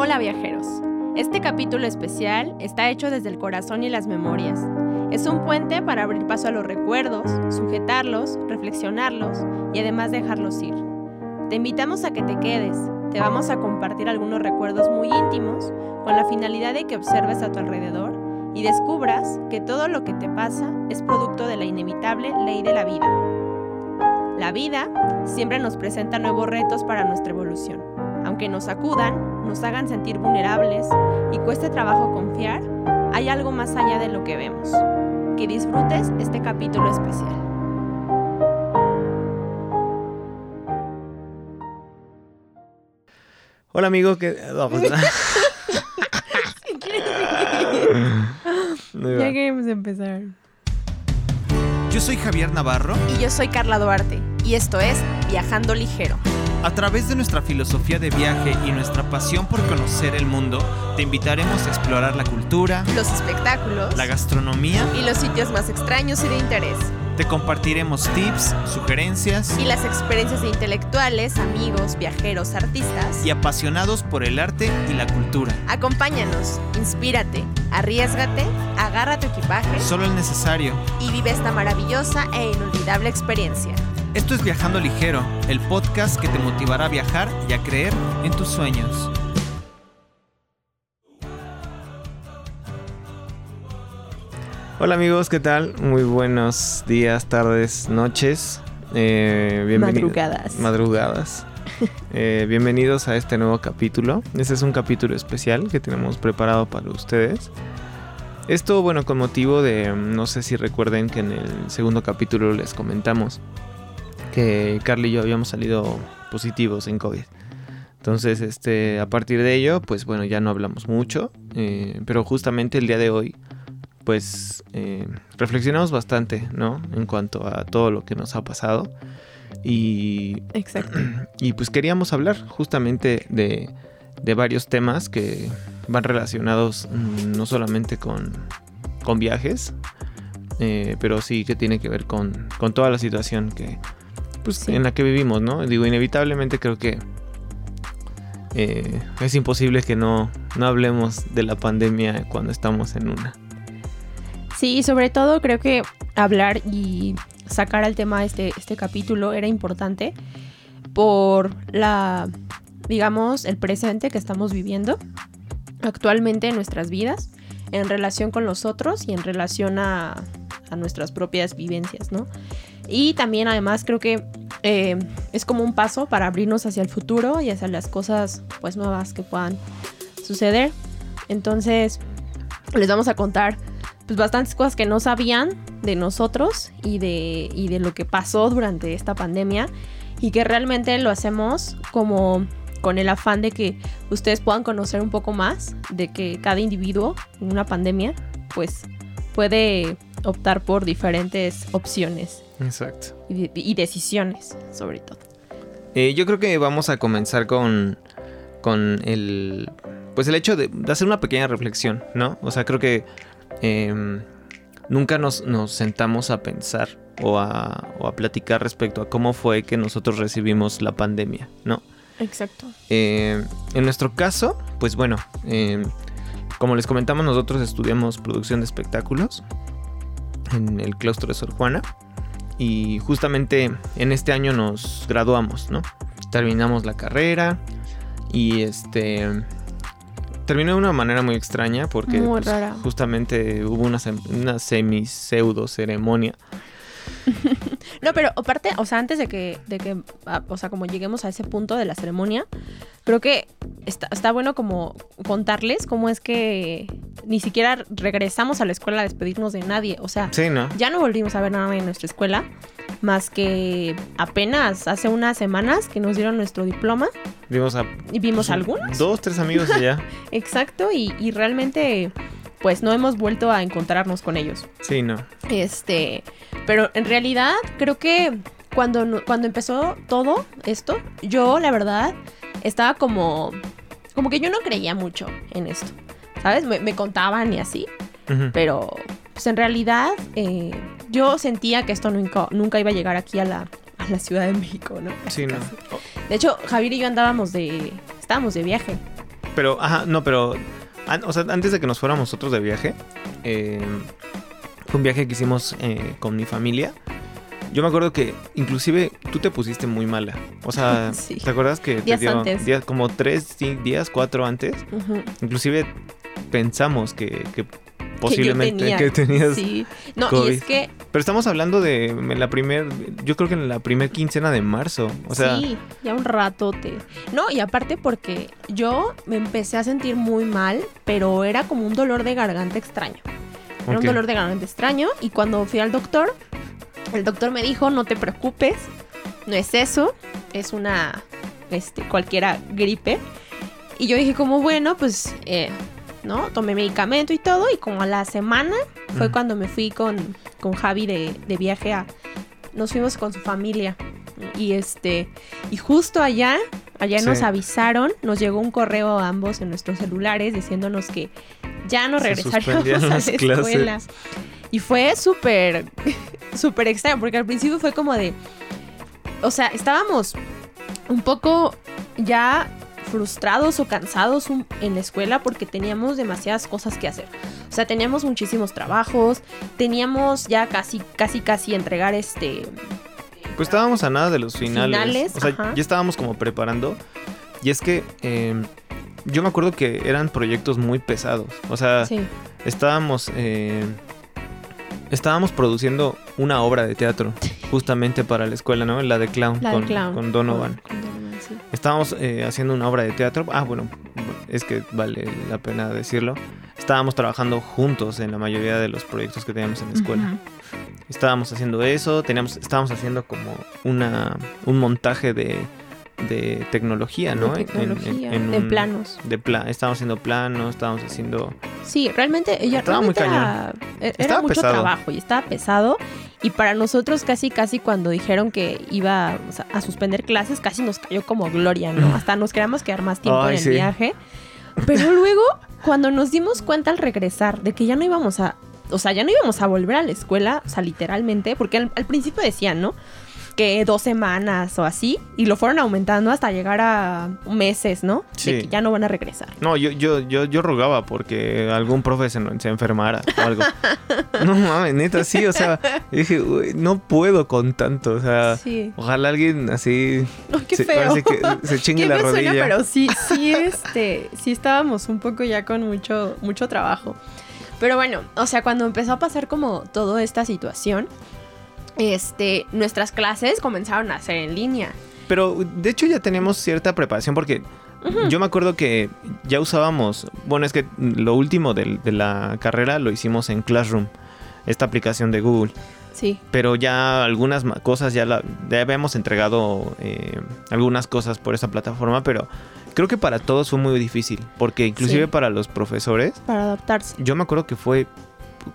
Hola viajeros. Este capítulo especial está hecho desde el corazón y las memorias. Es un puente para abrir paso a los recuerdos, sujetarlos, reflexionarlos y además dejarlos ir. Te invitamos a que te quedes. Te vamos a compartir algunos recuerdos muy íntimos con la finalidad de que observes a tu alrededor y descubras que todo lo que te pasa es producto de la inevitable ley de la vida. La vida siempre nos presenta nuevos retos para nuestra evolución. Aunque nos sacudan, nos hagan sentir vulnerables y cueste trabajo confiar, hay algo más allá de lo que vemos. Que disfrutes este capítulo especial. Hola amigo, que... pues. Ya queremos empezar. Yo soy Javier Navarro. Y yo soy Carla Duarte, y esto es Viajando Ligero. A través de nuestra filosofía de viaje y nuestra pasión por conocer el mundo, te invitaremos a explorar la cultura, Los espectáculos la gastronomía, y los sitios más extraños y de interés. te compartiremos tips, sugerencias Y las experiencias de intelectuales, amigos, viajeros, artistas. y apasionados por el arte y la cultura. Acompáñanos, inspírate, arriesgate, agarra tu equipaje Solo el necesario. y vive esta maravillosa e inolvidable experiencia. Esto es Viajando Ligero, el podcast que te motivará a viajar y a creer en tus sueños. Hola amigos, ¿qué tal? Muy buenos días, tardes, noches. Eh, bienveni- Madrugadas. Madrugadas. Eh, bienvenidos a este nuevo capítulo. Este es un capítulo especial que tenemos preparado para ustedes. Esto, bueno, con motivo de, no sé si recuerden que en el segundo capítulo les comentamos que Carly y yo habíamos salido positivos en COVID. Entonces, este, a partir de ello, pues bueno, ya no hablamos mucho, eh, pero justamente el día de hoy, pues eh, reflexionamos bastante, ¿no? En cuanto a todo lo que nos ha pasado. Y, Exacto. y pues queríamos hablar justamente de, de varios temas que van relacionados mm, no solamente con, con viajes, eh, pero sí que tiene que ver con, con toda la situación que, pues, Sí. en la que vivimos, ¿no? Digo, inevitablemente creo que eh, es imposible que no, no hablemos de la pandemia cuando estamos en una. Sí, y sobre todo creo que hablar y sacar al tema este, este capítulo era importante por la, digamos, el presente que estamos viviendo actualmente en nuestras vidas, en relación con los otros y en relación a, a nuestras propias vivencias, ¿no? Y también además creo que eh, es como un paso para abrirnos hacia el futuro y hacia las cosas pues nuevas que puedan suceder. Entonces les vamos a contar pues bastantes cosas que no sabían de nosotros y de, y de lo que pasó durante esta pandemia y que realmente lo hacemos como con el afán de que ustedes puedan conocer un poco más de que cada individuo en una pandemia pues puede optar por diferentes opciones Exacto. y, de- y decisiones sobre todo. Eh, yo creo que vamos a comenzar con, con el, pues el hecho de, de hacer una pequeña reflexión, ¿no? O sea, creo que em, nunca nos, nos sentamos a pensar o a, o a platicar respecto a cómo fue que nosotros recibimos la pandemia, ¿no? Exacto. Eh, en nuestro caso, pues bueno, eh, como les comentamos, nosotros estudiamos producción de espectáculos en el claustro de Sor Juana. Y justamente en este año nos graduamos, ¿no? Terminamos la carrera y este... Terminó de una manera muy extraña porque Muy pues, justamente hubo una, sem- una semi-pseudo ceremonia. No, pero aparte, o sea, antes de que, de que, ah, o sea, como lleguemos a ese punto de la ceremonia, creo que está, está bueno como contarles cómo es que ni siquiera regresamos a la escuela a despedirnos de nadie. O sea, Sí, ¿no? ya no volvimos a ver nada en nuestra escuela, más que apenas hace unas semanas que nos dieron nuestro diploma Vimos a y vimos pues, algunos. dos, tres amigos allá. Exacto, y, y realmente, pues no hemos vuelto a encontrarnos con ellos. Sí, no. Este, pero en realidad creo que cuando, cuando empezó todo esto, yo la verdad estaba como, como que yo no creía mucho en esto, ¿sabes? Me, me contaban y así, pero pues en realidad eh, yo sentía que esto nunca, nunca iba a llegar aquí a la, a la Ciudad de México, ¿no? Sí, no. De hecho, Javier y yo andábamos de, estábamos de viaje Pero, ajá, no, pero. An- o sea, antes de que nos fuéramos nosotros de viaje, eh, fue un viaje que hicimos eh, con mi familia. Yo me acuerdo que inclusive tú te pusiste muy mala. O sea, Sí. ¿te acuerdas que te Días dio antes. días- como tres días, cuatro antes? Ujú. Inclusive pensamos que, que posiblemente que yo tenía. que tenías. Sí. No, y es que Pero estamos hablando de la primer, yo creo que en la primer quincena de marzo. O sea, sí, ya un ratote. No, y aparte porque yo me empecé a sentir muy mal, pero era como un dolor de garganta extraño. Era un dolor de garganta extraño y cuando fui al doctor, el doctor me dijo, no te preocupes, no es eso, es una, este, cualquiera gripe. Y yo dije como, bueno, pues, eh, ¿no? Tomé medicamento y todo y como a la semana fue Mm. cuando me fui con, con Javi de, de viaje a... Nos fuimos con su familia y este... Y justo allá, allá Sí. nos avisaron, nos llegó un correo a ambos en nuestros celulares diciéndonos que ya no regresaríamos a la las escuela. clases. Y fue súper, súper extraño, porque al principio fue como de, o sea, estábamos un poco ya frustrados o cansados en la escuela porque teníamos demasiadas cosas que hacer. O sea, teníamos muchísimos trabajos, teníamos ya casi, casi, casi entregar este... Pues estábamos a nada de los finales. Finales, o sea, ajá. ya estábamos como preparando. Y es que eh, yo me acuerdo que eran proyectos muy pesados. O sea, Sí, estábamos. eh, estábamos produciendo una obra de teatro. Justamente para la escuela, ¿no? La de Clown. la con, Clown. con Donovan. Con Donovan, sí. Estábamos eh, haciendo una obra de teatro. Ah, bueno, es que vale la pena decirlo. Estábamos trabajando juntos en la mayoría de los proyectos que teníamos en la escuela. Estábamos haciendo eso, teníamos, estábamos haciendo como una un montaje de, de tecnología, ¿no? De En- en- en de un- planos. De pla estábamos haciendo planos, estábamos haciendo... Sí, realmente, ella Estaba muy realmente era, e- era Estaba mucho pesado. trabajo y estaba pesado. Y para nosotros casi, casi cuando dijeron que iba o sea, a suspender clases, casi nos cayó como gloria, ¿no? Hasta nos queríamos quedar más tiempo Ay, en el sí. viaje. Pero luego, cuando nos dimos cuenta al regresar de que ya no íbamos a, o sea, ya no íbamos a volver a la escuela, o sea, literalmente, porque al, al principio decían, ¿no? Que dos semanas o así, y lo fueron aumentando hasta llegar a meses, ¿no? Sí. De que ya no van a regresar. No, yo, yo, yo, yo rogaba porque algún profe se, se enfermara o algo. no mames, neta, sí, o sea, dije, "Uy, no puedo con tanto, o sea, Sí. ojalá alguien así Ay, qué se, feo. que se chingue Qué la suena, rodilla. pero sí, sí, este, sí estábamos un poco ya con mucho, mucho trabajo. Pero bueno, o sea, cuando empezó a pasar como toda esta situación, este, nuestras clases comenzaron a ser en línea. Pero de hecho ya tenemos cierta preparación porque yo me acuerdo que ya usábamos, bueno, es que lo último de, la carrera lo hicimos en Classroom, esta aplicación de Google, Sí, pero ya algunas cosas ya, la, ya habíamos entregado eh, algunas cosas por esa plataforma, pero creo que para todos fue muy difícil, porque inclusive Sí. para los profesores, para adaptarse. yo me acuerdo que fue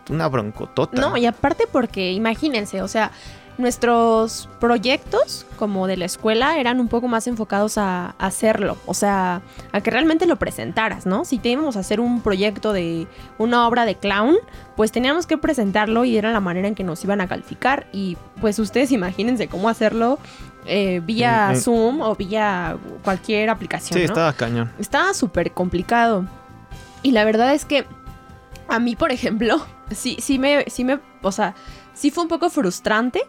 una broncotota. No, y aparte porque imagínense, o sea, nuestros proyectos como de la escuela eran un poco más enfocados a, a hacerlo, o sea, a que realmente lo presentaras, ¿no? Si teníamos a hacer un proyecto de una obra de clown, pues teníamos que presentarlo y era la manera en que nos iban a calificar y pues ustedes imagínense cómo hacerlo eh, vía Mm, mm. Zoom o vía cualquier aplicación, Sí, ¿no? estaba cañón. Estaba súper complicado. Y la verdad es que a mí, por ejemplo, sí, sí me, sí me, o sea, sí fue un poco frustrante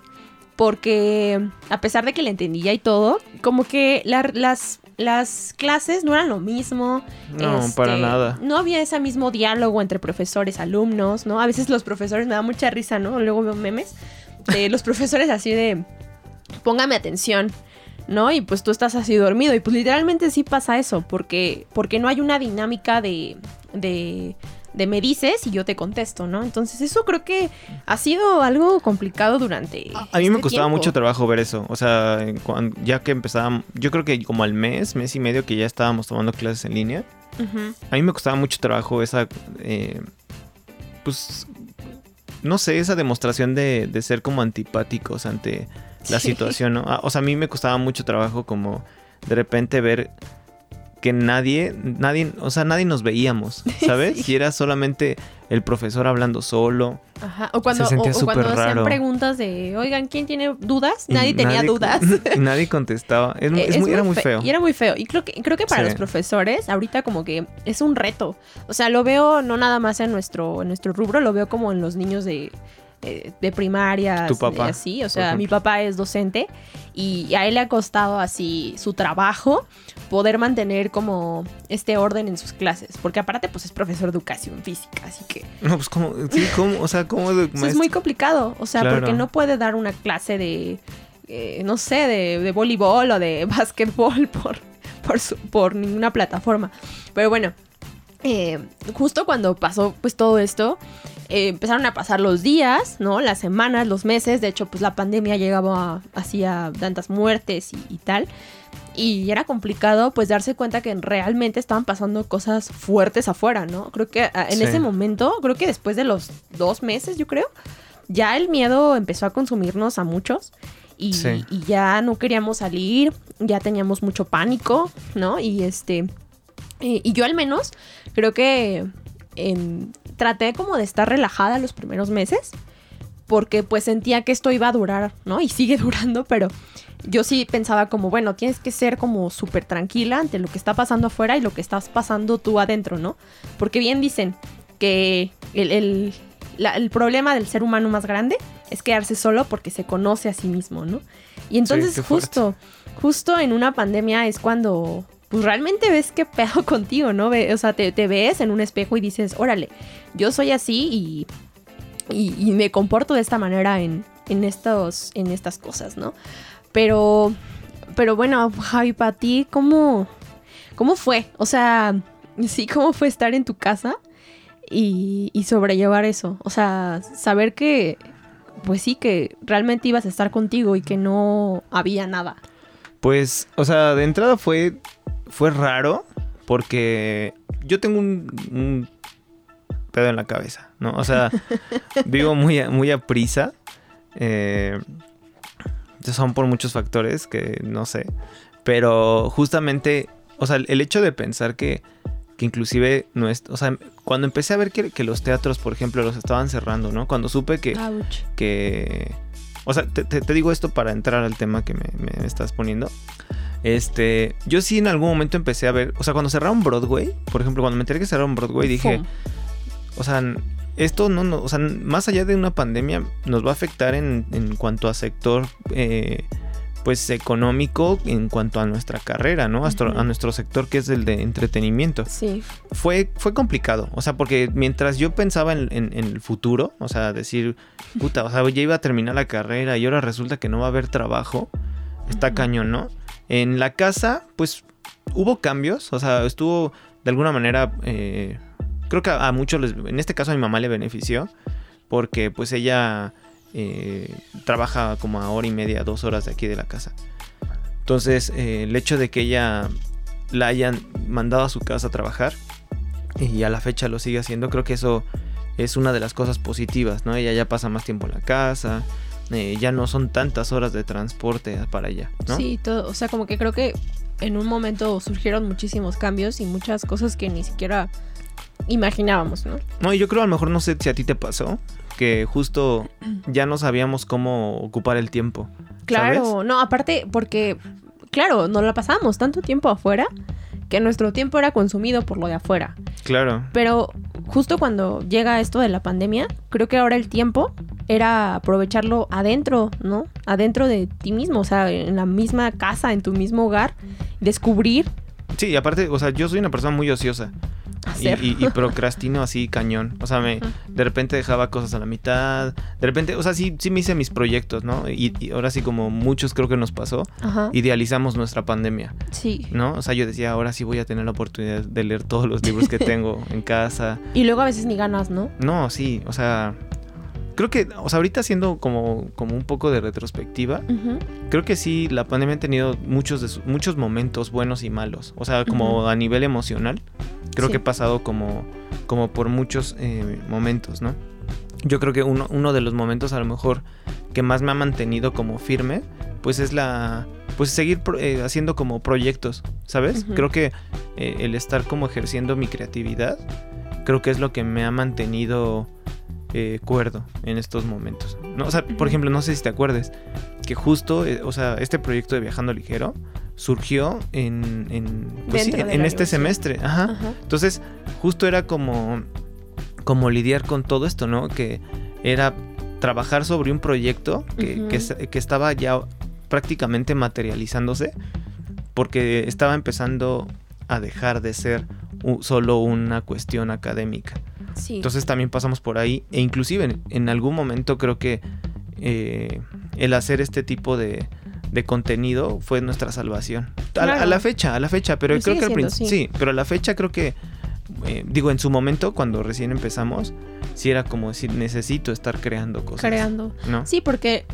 porque a pesar de que le entendía y todo, como que la- las, las clases no eran lo mismo. No, este, para nada. No había ese mismo diálogo entre profesores, alumnos, ¿no? A veces los profesores me da mucha risa, ¿no? Luego veo memes de los profesores así de, póngame atención. ¿no? Y pues tú estás así dormido. Y pues literalmente sí pasa eso, porque, porque no hay una dinámica de, de, de me dices y yo te contesto, ¿no? Entonces eso creo que ha sido algo complicado durante... A mí me este costaba tiempo. mucho trabajo ver eso. O sea, ya que empezábamos, yo creo que como al mes, mes y medio que ya estábamos tomando clases en línea, a mí me costaba mucho trabajo esa, eh, pues, no sé, esa demostración de, de ser como antipáticos ante la Sí. situación, ¿no? Ah, O sea, a mí me costaba mucho trabajo como de repente ver que nadie, nadie, o sea, nadie nos veíamos, ¿sabes? Y era solamente el profesor hablando solo. Ajá. O cuando, Se sentía o- o cuando súper hacían raro. preguntas de, oigan, ¿quién tiene dudas? y Nadie tenía nadie- dudas. Y nadie contestaba. Es, Eh, es muy- era muy fe- feo. Y era muy feo. Y creo que, creo que para Sí. los profesores, ahorita como que es un reto. O sea, lo veo no nada más en nuestro, en nuestro rubro, lo veo como en los niños de, de primaria. Tu papá, así. O sea, mi papá es docente y a él le ha costado así su trabajo poder mantener como este orden en sus clases. Porque aparte, pues es profesor de educación física. Así que No, pues como, sí, ¿cómo? O sea, ¿cómo es maestro? muy complicado. O sea, Claro. porque no puede dar una clase de, eh, no sé, de, de voleibol o de básquetbol por, por, su- por ninguna plataforma. Pero bueno, eh, justo cuando pasó pues todo esto, eh, empezaron a pasar los días, ¿no? Las semanas, los meses. De hecho, pues la pandemia llegaba hacía tantas muertes y, y tal. Y era complicado pues darse cuenta que realmente estaban pasando cosas fuertes afuera, ¿no? Creo que ah, en Sí. ese momento, creo que después de los dos meses, yo creo, ya el miedo empezó a consumirnos a muchos. Y, Sí. y ya no queríamos salir, ya teníamos mucho pánico, ¿no? Y este. Y, y yo al menos creo que traté como de estar relajada los primeros meses. Porque pues sentía que esto iba a durar, ¿no? Y sigue durando, pero yo sí pensaba como, bueno, tienes que ser como súper tranquila ante lo que está pasando afuera y lo que estás pasando tú adentro, ¿no? Porque bien dicen que el, el- la- el problema del ser humano más grande es quedarse solo porque se conoce a sí mismo, ¿no? Y entonces justo, justo en una pandemia es cuando pues realmente ves qué pedo contigo, ¿no? O sea, te, ves en un espejo y dices, órale, yo soy así y, y, y me comporto de esta manera en, en, estos, en estas cosas, ¿no? Pero, pero bueno, Javi, para ti, ¿cómo, ¿cómo fue? O sea, sí, ¿cómo fue estar en tu casa y, y sobrellevar eso? O sea, saber que, pues sí, que realmente ibas a estar contigo y que no había nada. Pues, o sea, de entrada fue, fue raro porque yo tengo un, un pedo en la cabeza, ¿no? O sea, vivo muy a, muy a prisa. eh, son por muchos factores que no sé. Pero justamente, o sea, el, hecho de pensar que, que inclusive no es, o sea, cuando empecé a ver que, que los teatros, por ejemplo, los estaban cerrando, ¿no? Cuando supe que, Ouch. que... O sea, te, te- te digo esto para entrar al tema que me, me estás poniendo. Este, yo sí en algún momento empecé a ver, o sea, cuando cerraron Broadway, por ejemplo, cuando me enteré que cerraron Broadway, dije, Fum. o sea, esto no, no, o sea, más allá de una pandemia, nos va a afectar en, en cuanto a sector, eh, pues económico, en cuanto a nuestra carrera, ¿no? Hasta-. A nuestro sector que es el de entretenimiento Sí. fue, fue complicado. O sea, porque mientras yo pensaba en, en- en el futuro, o sea, decir, puta, o sea, ya iba a terminar la carrera y ahora resulta que no va a haber trabajo, está cañón, ¿no? En la casa, pues hubo cambios, o sea, estuvo de alguna manera, eh, creo que a, muchos, les, en este caso a mi mamá le benefició, porque pues ella eh, trabaja como a hora y media, dos horas de aquí de la casa. Entonces, eh, el hecho de que ella la hayan mandado a su casa a trabajar y a la fecha lo sigue haciendo, creo que eso es una de las cosas positivas, ¿no? Ella ya pasa más tiempo en la casa, eh, ya no son tantas horas de transporte para allá, ¿no? Sí, todo, o sea, como que creo que en un momento surgieron muchísimos cambios y muchas cosas que ni siquiera imaginábamos, ¿no? No, y yo creo a lo mejor no sé si a ti te pasó, que justo ya no sabíamos cómo ocupar el tiempo. Claro, ¿sabes? no, aparte porque, claro, nos la pasamos tanto tiempo afuera que nuestro tiempo era consumido por lo de afuera. Claro. Pero justo cuando llega esto de la pandemia, creo que ahora el tiempo era aprovecharlo adentro, ¿no? Adentro de ti mismo, o sea, en la misma casa, en tu mismo hogar, descubrir, Sí, y aparte, o sea, yo soy una persona muy ociosa. Y, y- y procrastino así cañón. O sea, me, de repente dejaba cosas a la mitad. De repente, o sea, sí, sí me hice mis proyectos, ¿no? Y, y ahora sí, como muchos creo que nos pasó, Ajá. idealizamos nuestra pandemia, Sí. ¿no? O sea, yo decía, ahora sí voy a tener la oportunidad de leer todos los libros que tengo en casa. Y luego a veces ni ganas, ¿no? No, sí, o sea, creo que, o sea, ahorita haciendo como, como un poco de retrospectiva, creo que sí, la pandemia ha tenido muchos, de su- muchos momentos buenos y malos. O sea, como a nivel emocional, creo Sí. que he pasado como, como por muchos eh, momentos, ¿no? Yo creo que uno, uno de los momentos a lo mejor que más me ha mantenido como firme, pues es la, pues seguir eh, haciendo como proyectos, ¿sabes? Creo que eh, el estar como ejerciendo mi creatividad, creo que es lo que me ha mantenido eh, cuerdo en estos momentos. ¿no? O sea, por ejemplo, no sé si te acuerdes, que justo, eh, o sea, este proyecto de Viajando Ligero surgió en, en, pues sí, en, en este semestre. Ajá. Ajá. Entonces, justo era como, como lidiar con todo esto, ¿no? Que era trabajar sobre un proyecto que, que que estaba ya prácticamente materializándose porque estaba empezando a dejar de ser solo una cuestión académica. Sí. Entonces también pasamos por ahí e inclusive en, en algún momento creo que eh, el hacer este tipo de, de contenido fue nuestra salvación. A, la- a Claro. la fecha, a la fecha, pero creo que al principio... sí. Sí, pero a la fecha creo que, eh, digo, en su momento, cuando recién empezamos, sí era como decir, necesito estar creando cosas. creando. ¿No? Sí, porque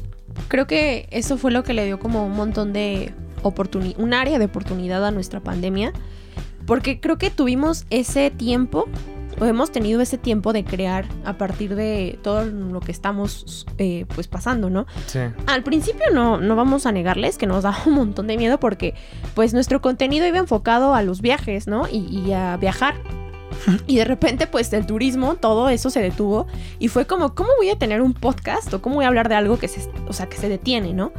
creo que eso fue lo que le dio como un montón de oportunidad, un área de oportunidad a nuestra pandemia, porque creo que tuvimos ese tiempo, o hemos tenido ese tiempo de crear a partir de todo lo que estamos eh, pues pasando, ¿no? Sí. Al principio no, no vamos a negarles que nos daba un montón de miedo porque pues nuestro contenido iba enfocado a los viajes, ¿no? Y, y a viajar. Y de repente pues el turismo, todo eso se detuvo y fue como, ¿cómo voy a tener un podcast o cómo voy a hablar de algo que se, o sea, que se detiene, ¿no?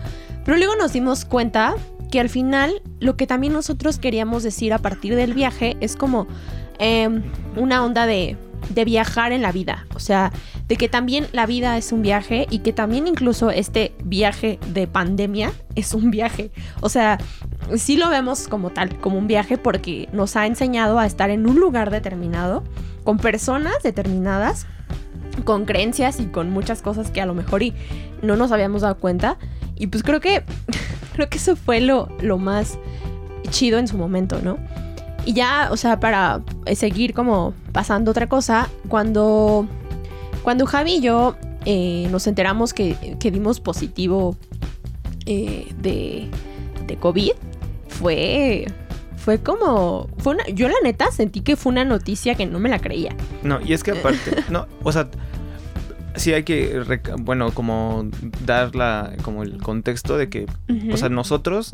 Pero luego nos dimos cuenta que al final lo que también nosotros queríamos decir a partir del viaje es como em, una onda de, de viajar en la vida. O sea, de que también la vida es un viaje y que también incluso este viaje de pandemia es un viaje. O sea, sí lo vemos como tal, como un viaje porque nos ha enseñado a estar en un lugar determinado, con personas determinadas, con creencias y con muchas cosas que a lo mejor y no nos habíamos dado cuenta. Y pues creo que creo que eso fue lo, lo más chido en su momento, ¿no? Y ya, o sea, para eh, seguir como pasando otra cosa, cuando, cuando Javi y yo eh, nos enteramos que, que dimos positivo eh, de, de COVID, fue, fue como, fue una, yo la neta sentí que fue una noticia que no me la creía. No, y es que aparte, no, o sea, sí hay que, bueno, como dar la, como el contexto de que, o sea, nosotros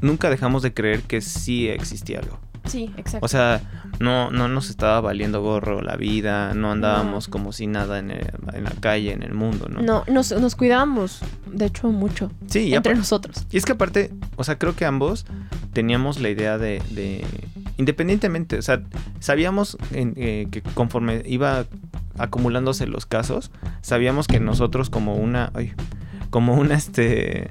nunca dejamos de creer que sí existía algo. Sí, exacto. O sea, no, no nos estaba valiendo gorro la vida, no andábamos No. como si nada en, el- en la calle, en el mundo, ¿no? no, nos, nos cuidábamos, de hecho, mucho Sí, entre nosotros. y es que aparte, o sea, creo que ambos teníamos la idea de, de- independientemente, o sea, sabíamos en- eh, que conforme iba acumulándose los casos, sabíamos que nosotros como una, ay, como una, este,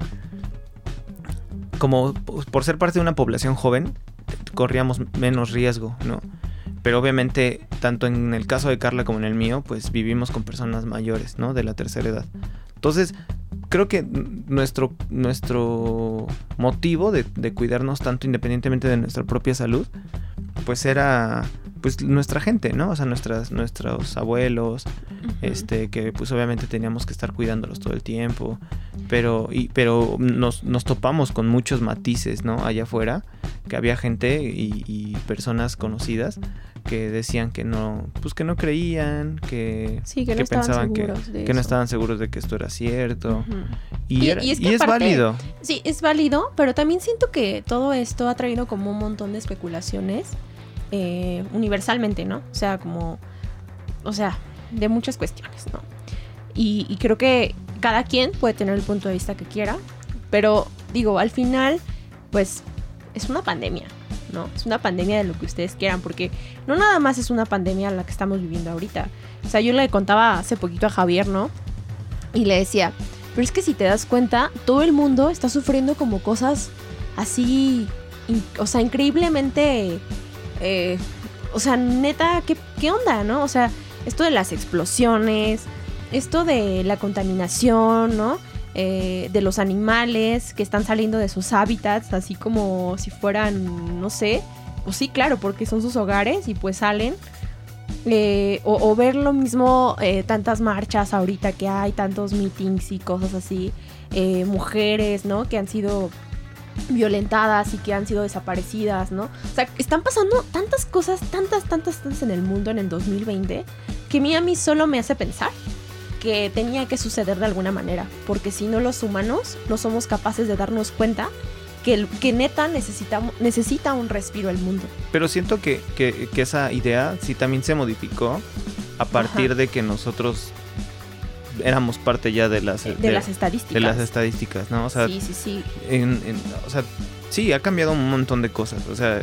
como pues, por ser parte de una población joven, corríamos menos riesgo, ¿no? Pero obviamente, tanto en el caso de Carla como en el mío, pues vivimos con personas mayores, ¿no? De la tercera edad. Entonces, creo que nuestro, nuestro motivo de, de cuidarnos tanto independientemente de nuestra propia salud, pues era pues nuestra gente, ¿no? O sea, nuestras, nuestros abuelos, este, que pues obviamente teníamos que estar cuidándolos todo el tiempo, pero, y, pero nos, nos topamos con muchos matices, ¿no? Allá afuera, que había gente y, y personas conocidas que decían que no, pues que no creían, que, Sí, que no que pensaban que, que no estaban seguros de que esto era cierto. Y, Y- era- y es y válido. Sí, es válido, pero también siento que todo esto ha traído como un montón de especulaciones eh, universalmente, ¿no? O sea, como, o sea, de muchas cuestiones, ¿no? Y, y creo que cada quien puede tener el punto de vista que quiera, pero digo, al final, pues es una pandemia, ¿no? Es una pandemia de lo que ustedes quieran, porque no nada más es una pandemia la que estamos viviendo ahorita. O sea, yo le contaba hace poquito a Javier, ¿no? Y le decía, pero es que si te das cuenta, todo el mundo está sufriendo como cosas así, o sea, increíblemente, eh, o sea, neta, ¿qué, ¿qué onda, no? O sea, esto de las explosiones, esto de la contaminación, ¿no? Eh, de los animales que están saliendo de sus hábitats, así como si fueran, no sé, pues sí, claro, porque son sus hogares y pues salen. Eh, o, ver lo mismo, eh, tantas marchas ahorita que hay, tantos meetings y cosas así, eh, mujeres, ¿no? Que han sido violentadas y que han sido desaparecidas, ¿no? O sea, están pasando tantas cosas, tantas, tantas, tantas en el mundo en el 2020, que a a mí solo me hace pensar que tenía que suceder de alguna manera, porque si no los humanos no somos capaces de darnos cuenta que, que neta necesita, necesita un respiro el mundo. Pero siento que, que- que esa idea sí también se modificó a partir de que nosotros éramos parte ya de las, De, las estadísticas. de las estadísticas, ¿no? O sea, sí, sí, sí. en- en- o sea, sí, ha cambiado un montón de cosas. O sea,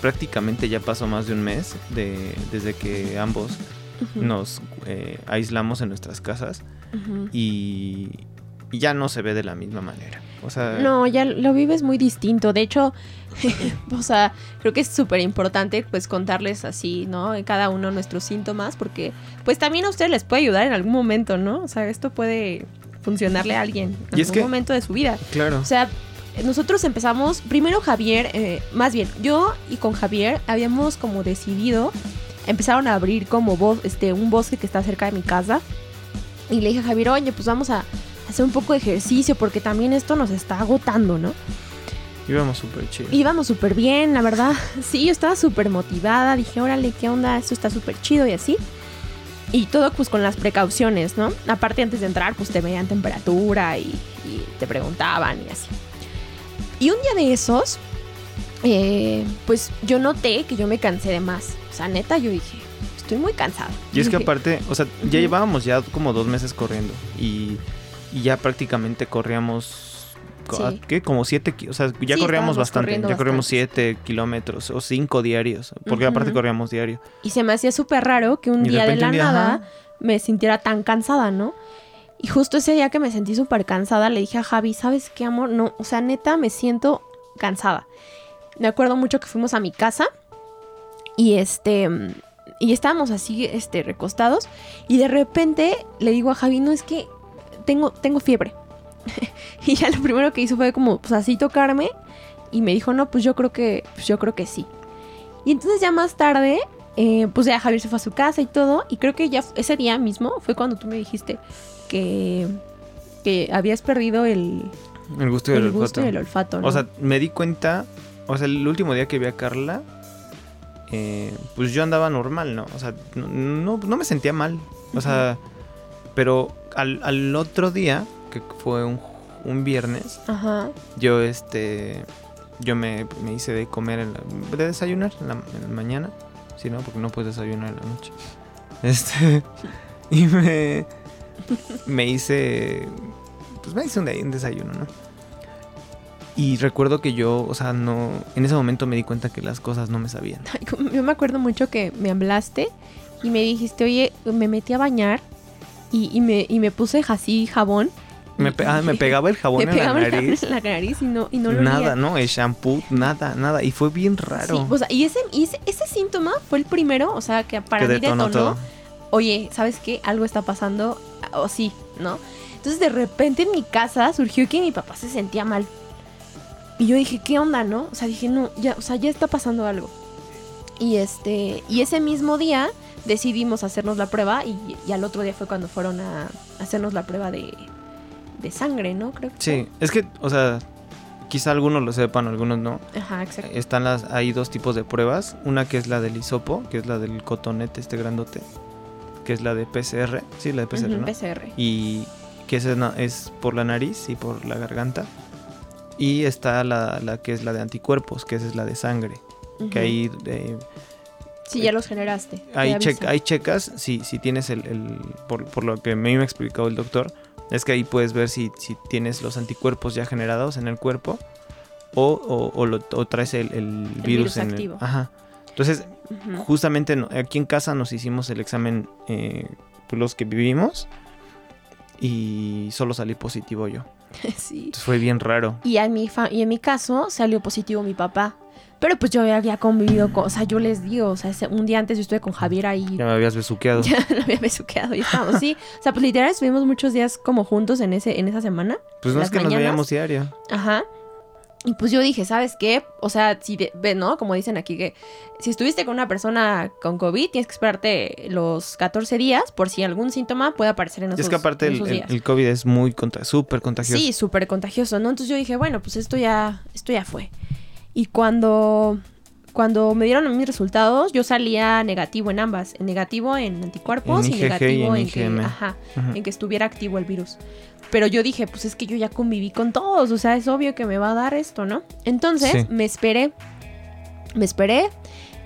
prácticamente ya pasó más de un mes de, desde que ambos Nos eh, aislamos en nuestras casas y, y ya no se ve de la misma manera. O sea, No, ya lo vives muy distinto. De hecho, o sea, creo que es súper importante pues contarles así, ¿no? Cada uno nuestros síntomas, porque pues también a ustedes les puede ayudar en algún momento, ¿no? O sea, esto puede funcionarle a alguien en Y algún que- momento de su vida. claro. O sea, nosotros empezamos, primero Javier, eh, más bien, yo y con Javier habíamos como decidido, empezaron a abrir como bos- este, un bosque que está cerca de mi casa. Y le dije a Javier, oye, pues vamos a hacer un poco de ejercicio porque también esto nos está agotando, ¿no? Íbamos súper chido. Íbamos súper bien, la verdad. Sí, yo estaba súper motivada. Dije, órale, ¿qué onda? Esto está súper chido y así. Y todo pues con las precauciones, ¿no? Aparte antes de entrar pues te veían temperatura y, y te preguntaban y así. Y un día de esos, eh, pues yo noté que yo me cansé de más. O sea, neta, yo dije, estoy muy cansada. Y es que aparte, o sea, ya llevábamos ya como dos meses corriendo y, y ya prácticamente corríamos, co- Sí. ¿a ¿qué? Como siete, o sea, ya Sí, corríamos bastante, ya corríamos bastante. siete kilómetros o cinco diarios, porque aparte corríamos diario. Y se me hacía súper raro que un Y día de la día, nada ajá. me sintiera tan cansada, ¿no? Y justo ese día que me sentí súper cansada, le dije a Javi, ¿sabes qué, amor? No, o sea, neta, me siento cansada. Me acuerdo mucho que fuimos a mi casa y este... Y estábamos así, este, recostados. Y de repente le digo a Javi, no, es que tengo, tengo fiebre. y ya lo primero que hizo fue como, pues así tocarme. Y me dijo, no, pues yo creo que, pues yo creo que sí. Y entonces ya más tarde, eh, pues ya Javier se fue a su casa y todo. Y creo que ya ese día mismo fue cuando tú me dijiste que, que habías perdido el, El gusto y el, el gusto olfato. y el olfato, ¿no? O sea, me di cuenta, o sea, el último día que vi a Carla, eh, pues yo andaba normal, ¿no? O sea, no, no, me sentía mal. O sea, pero al, al otro día, que fue un, un viernes, Ajá. yo este yo me, me hice de comer en la- de desayunar en la, en la mañana si no porque no puedes desayunar en la noche este y me me hice pues me hice un, un desayuno no y recuerdo que yo o sea no en ese momento me di cuenta que las cosas no me sabían Yo me acuerdo mucho que me hablaste y me dijiste, oye, me metí a bañar y, y me, y me puse así jabón. me, pe- ah, me pegaba el jabón me en la nariz en la nariz y no, y no lo nada olía. no el shampoo nada nada y fue bien raro Sí, o sea, y ese, y ese, ese síntoma fue el primero, o sea, que para que mí detonó detonó. Oye, ¿sabes qué? Algo está pasando, o sí, ¿no? Entonces de repente en mi casa surgió que mi papá se sentía mal. Y yo dije, ¿qué onda, no? O sea, dije, no, ya, o sea, ya está pasando algo. Y este, y ese mismo día decidimos hacernos la prueba y, y al otro día fue cuando fueron a hacernos la prueba de, de sangre, ¿no? Creo que Sí, es que, o sea, quizá algunos lo sepan, algunos no. Ajá, exacto. Están las, hay dos tipos de pruebas. Una que es la del hisopo, que es la del cotonete, este grandote, que es la de PCR. Sí, la de PCR, Ujú, ¿no? PCR. Y que es, es por la nariz y por la garganta. Y está la, la que es la de anticuerpos, que esa es la de sangre. Que ahí, eh, Sí, ya los generaste. te ahí, ahí checas si, si tienes el, el- por, por lo que me ha explicado el doctor, es que ahí puedes ver si, si tienes los anticuerpos ya generados en el cuerpo o, o- o lo- o traes el, el virus, virus en activo. el... Ajá. Entonces, justamente aquí en casa nos hicimos el examen eh, pues, los que vivimos y solo salí positivo yo. sí. Entonces fue bien raro. Y en mi, fa- y en mi caso salió positivo mi papá. Pero pues yo había convivido con, o sea, yo les digo, o sea, un día antes yo estuve con Javier ahí. Ya me habías besuqueado. Ya lo había besuqueado y estábamos, sí. O sea, pues literal estuvimos muchos días como juntos en ese, en esa semana. Pues no es que nos mañanas. veíamos diario. Ajá. Y pues yo dije, ¿sabes qué? O sea, si ve, ¿no? Como dicen aquí que si estuviste con una persona con COVID, tienes que esperarte los 14 días por si algún síntoma puede aparecer en esos, es que aparte el, esos el- días. el COVID es muy contra, súper contagioso. Sí, súper contagioso, ¿no? Entonces yo dije, bueno, pues esto ya, esto ya fue. Y cuando, cuando me dieron mis resultados, yo salía negativo en ambas. En negativo en anticuerpos En y negativo en en, que, IgM. ajá, Ujú. en que estuviera activo el virus. Pero yo dije, pues es que yo ya conviví con todos, o sea, es obvio que me va a dar esto, ¿no? Entonces Sí. me esperé, me esperé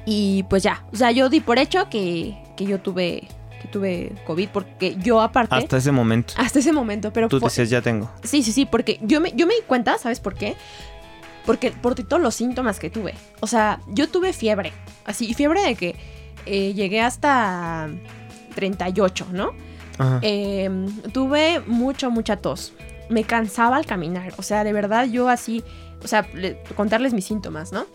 y pues ya, o sea, yo di por hecho que, que yo tuve, que tuve COVID porque yo aparte, hasta, Hasta ese momento. ese momento, pero Tú decías, ya tengo. Sí, sí, sí, porque yo me, yo me di cuenta, ¿sabes por qué? Porque por todos los síntomas que tuve. O sea, yo tuve fiebre. Así, fiebre de que eh, llegué hasta 38, ¿no? Eh, tuve mucho, mucha tos. Me cansaba al caminar. O sea, de verdad, yo así, o sea, le- contarles mis síntomas, ¿no?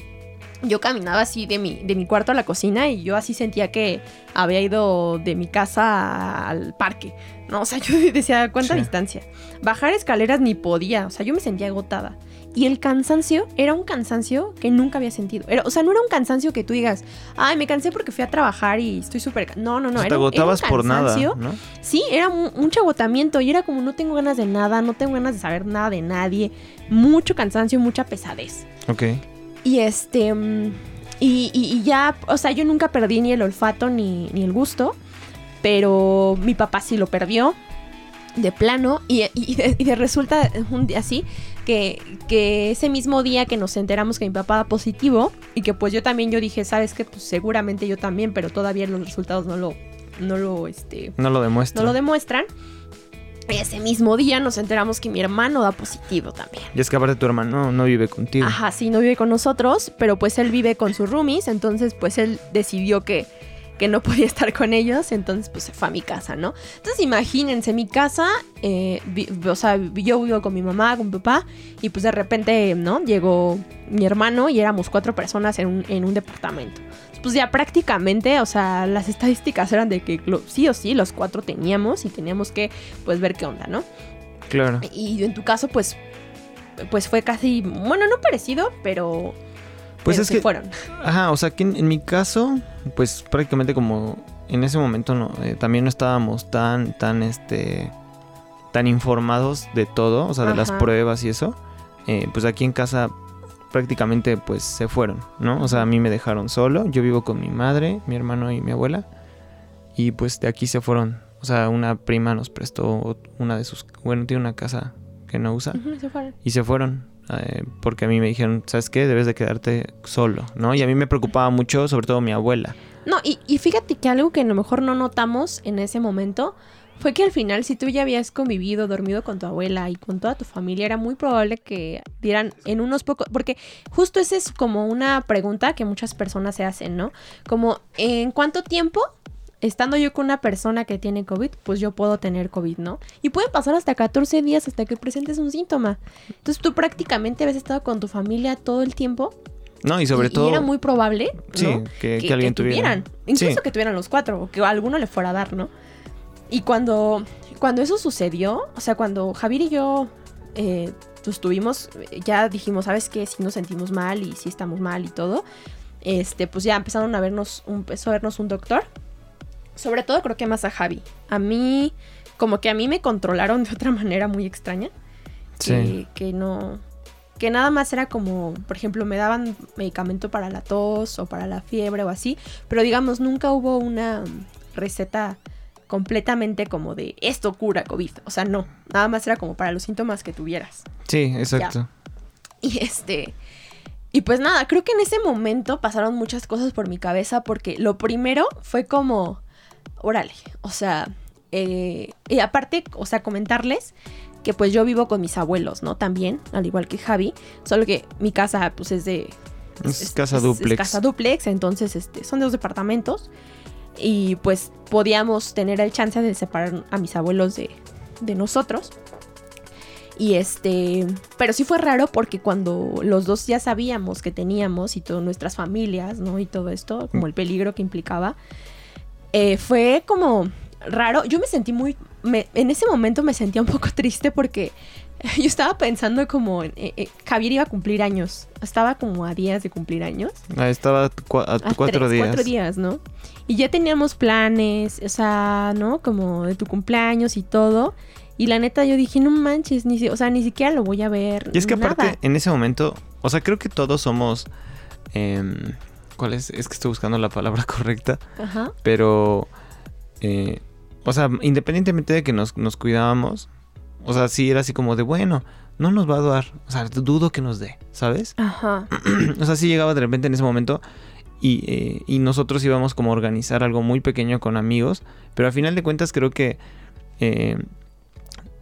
Yo caminaba así de mi, de mi cuarto a la cocina y yo así sentía que había ido de mi casa al parque. No, o sea, yo decía, ¿cuánta Sí. distancia? Bajar escaleras ni podía, o sea, yo me sentía agotada. Y el cansancio era un cansancio que nunca había sentido. Era, o sea, no era un cansancio que tú digas, ay, me cansé porque fui a trabajar y estoy súper... ca-". No, no, no. O sea, era te un- era un agotabas por nada, cansancio ¿no? Sí, era mu- mucho agotamiento y era como no tengo ganas de nada, no tengo ganas de saber nada de nadie, mucho cansancio, mucha pesadez. Ok. Y este, mm, y, y- y ya, o sea, yo nunca perdí ni el olfato ni, ni el gusto, pero mi papá sí lo perdió de plano y, y de, y de resulta un día así que, que ese mismo día que nos enteramos que mi papá era positivo y que pues yo también yo dije, sabes que pues seguramente yo también, pero todavía los resultados no lo, no lo, este, No lo demuestra. no lo demuestran. Ese mismo día nos enteramos que mi hermano da positivo también. y es que aparte tu hermano no vive contigo. Ajá, sí, no vive con nosotros, pero pues él vive con sus roomies, entonces pues él decidió que, que no podía estar con ellos, entonces pues se fue a mi casa, ¿no? Entonces imagínense, mi casa, eh, vi- o sea, yo vivo con mi mamá, con mi papá, y pues de repente, ¿no? Llegó mi hermano y éramos cuatro personas en un, en un departamento. Pues ya prácticamente, o sea, las estadísticas eran de que lo- sí o sí los cuatro teníamos y teníamos que pues ver qué onda, ¿no? Claro. Y en tu caso, pues, pues fue casi, bueno, no parecido, pero, Pues pero es se que, fueron. ajá, o sea, que en, en mi caso, pues prácticamente como en ese momento no, eh, también no estábamos tan, tan, este, tan informados de todo, o sea, de las pruebas y eso. eh, pues aquí en casa prácticamente pues se fueron, ¿no? O sea, a mí me dejaron solo, yo vivo con mi madre, mi hermano y mi abuela. Y pues de aquí se fueron. O sea, una prima nos prestó una de sus, bueno, tiene una casa que no usa se fueron. y se fueron. Eh, porque a mí me dijeron, ¿sabes qué? Debes de quedarte solo, ¿no? Y a mí me preocupaba mucho, sobre todo mi abuela. No, y, y fíjate que algo que a lo mejor no notamos en ese momento fue que al final, si tú ya habías convivido, dormido con tu abuela y con toda tu familia, era muy probable que dieran en unos pocos. Porque justo esa es como una pregunta que muchas personas se hacen, ¿no? Como, ¿en cuánto tiempo? Estando yo con una persona que tiene COVID, pues yo puedo tener COVID, ¿no? Y puede pasar hasta 14 días hasta que presentes un síntoma. Entonces tú prácticamente habías estado con tu familia todo el tiempo. No, y sobre y, y todo... era muy probable, Sí, ¿no? que, que alguien tuviera. tuvieran. Incluso Sí. que tuvieran los cuatro, o que a alguno le fuera a dar, ¿no? Y cuando, cuando eso sucedió, o sea, cuando Javier y yo eh, pues tuvimos, ya dijimos, ¿sabes qué? Si nos sentimos mal y si estamos mal y todo, este, pues ya empezaron a vernos, un- empezó a vernos un doctor. Sobre todo creo que más a Javi. A mí, como que a mí me controlaron de otra manera muy extraña. Que, Sí. que no, que nada más era como, por ejemplo, me daban medicamento para la tos o para la fiebre o así, pero digamos, nunca hubo una receta completamente como de esto cura COVID. O sea, no, nada más era como para los síntomas que tuvieras. Sí, exacto. Y este, y pues nada, creo que en ese momento pasaron muchas cosas por mi cabeza porque lo primero fue como, órale, o sea, eh, y aparte, o sea, comentarles que pues yo vivo con mis abuelos, ¿no? También, al igual que Javi, solo que mi casa pues es de... Es casa dúplex. casa duplex, entonces este, son dos departamentos y pues podíamos tener el chance de separar a mis abuelos de, de nosotros. Y este, pero sí fue raro porque cuando los dos ya sabíamos que teníamos y todas nuestras familias, ¿no? Y todo esto, como el peligro que implicaba, eh, fue como raro. Yo me sentí muy, me- en ese momento me sentía un poco triste porque yo estaba pensando como, eh, eh, Javier iba a cumplir años, estaba como a días de cumplir años. Ah, estaba cua- a A cuatro tres, días. Cuatro días, ¿no? Y ya teníamos planes, o sea, ¿no? Como de tu cumpleaños y todo. Y la neta yo dije, no manches, ni si- o sea, ni siquiera lo voy a ver. Y es que nada. aparte, en ese momento, o sea, creo que todos somos... em, ¿Cuál es? Es que estoy buscando la palabra correcta. Ajá. Pero, eh, o sea, independientemente de que nos, nos cuidábamos, O sea, sí era así como de, bueno, no nos va a dar. O sea, dudo que nos dé, ¿sabes? Ajá. o sea, sí llegaba de repente en ese momento y, eh, y nosotros íbamos como a organizar algo muy pequeño con amigos, pero al final de cuentas creo que eh,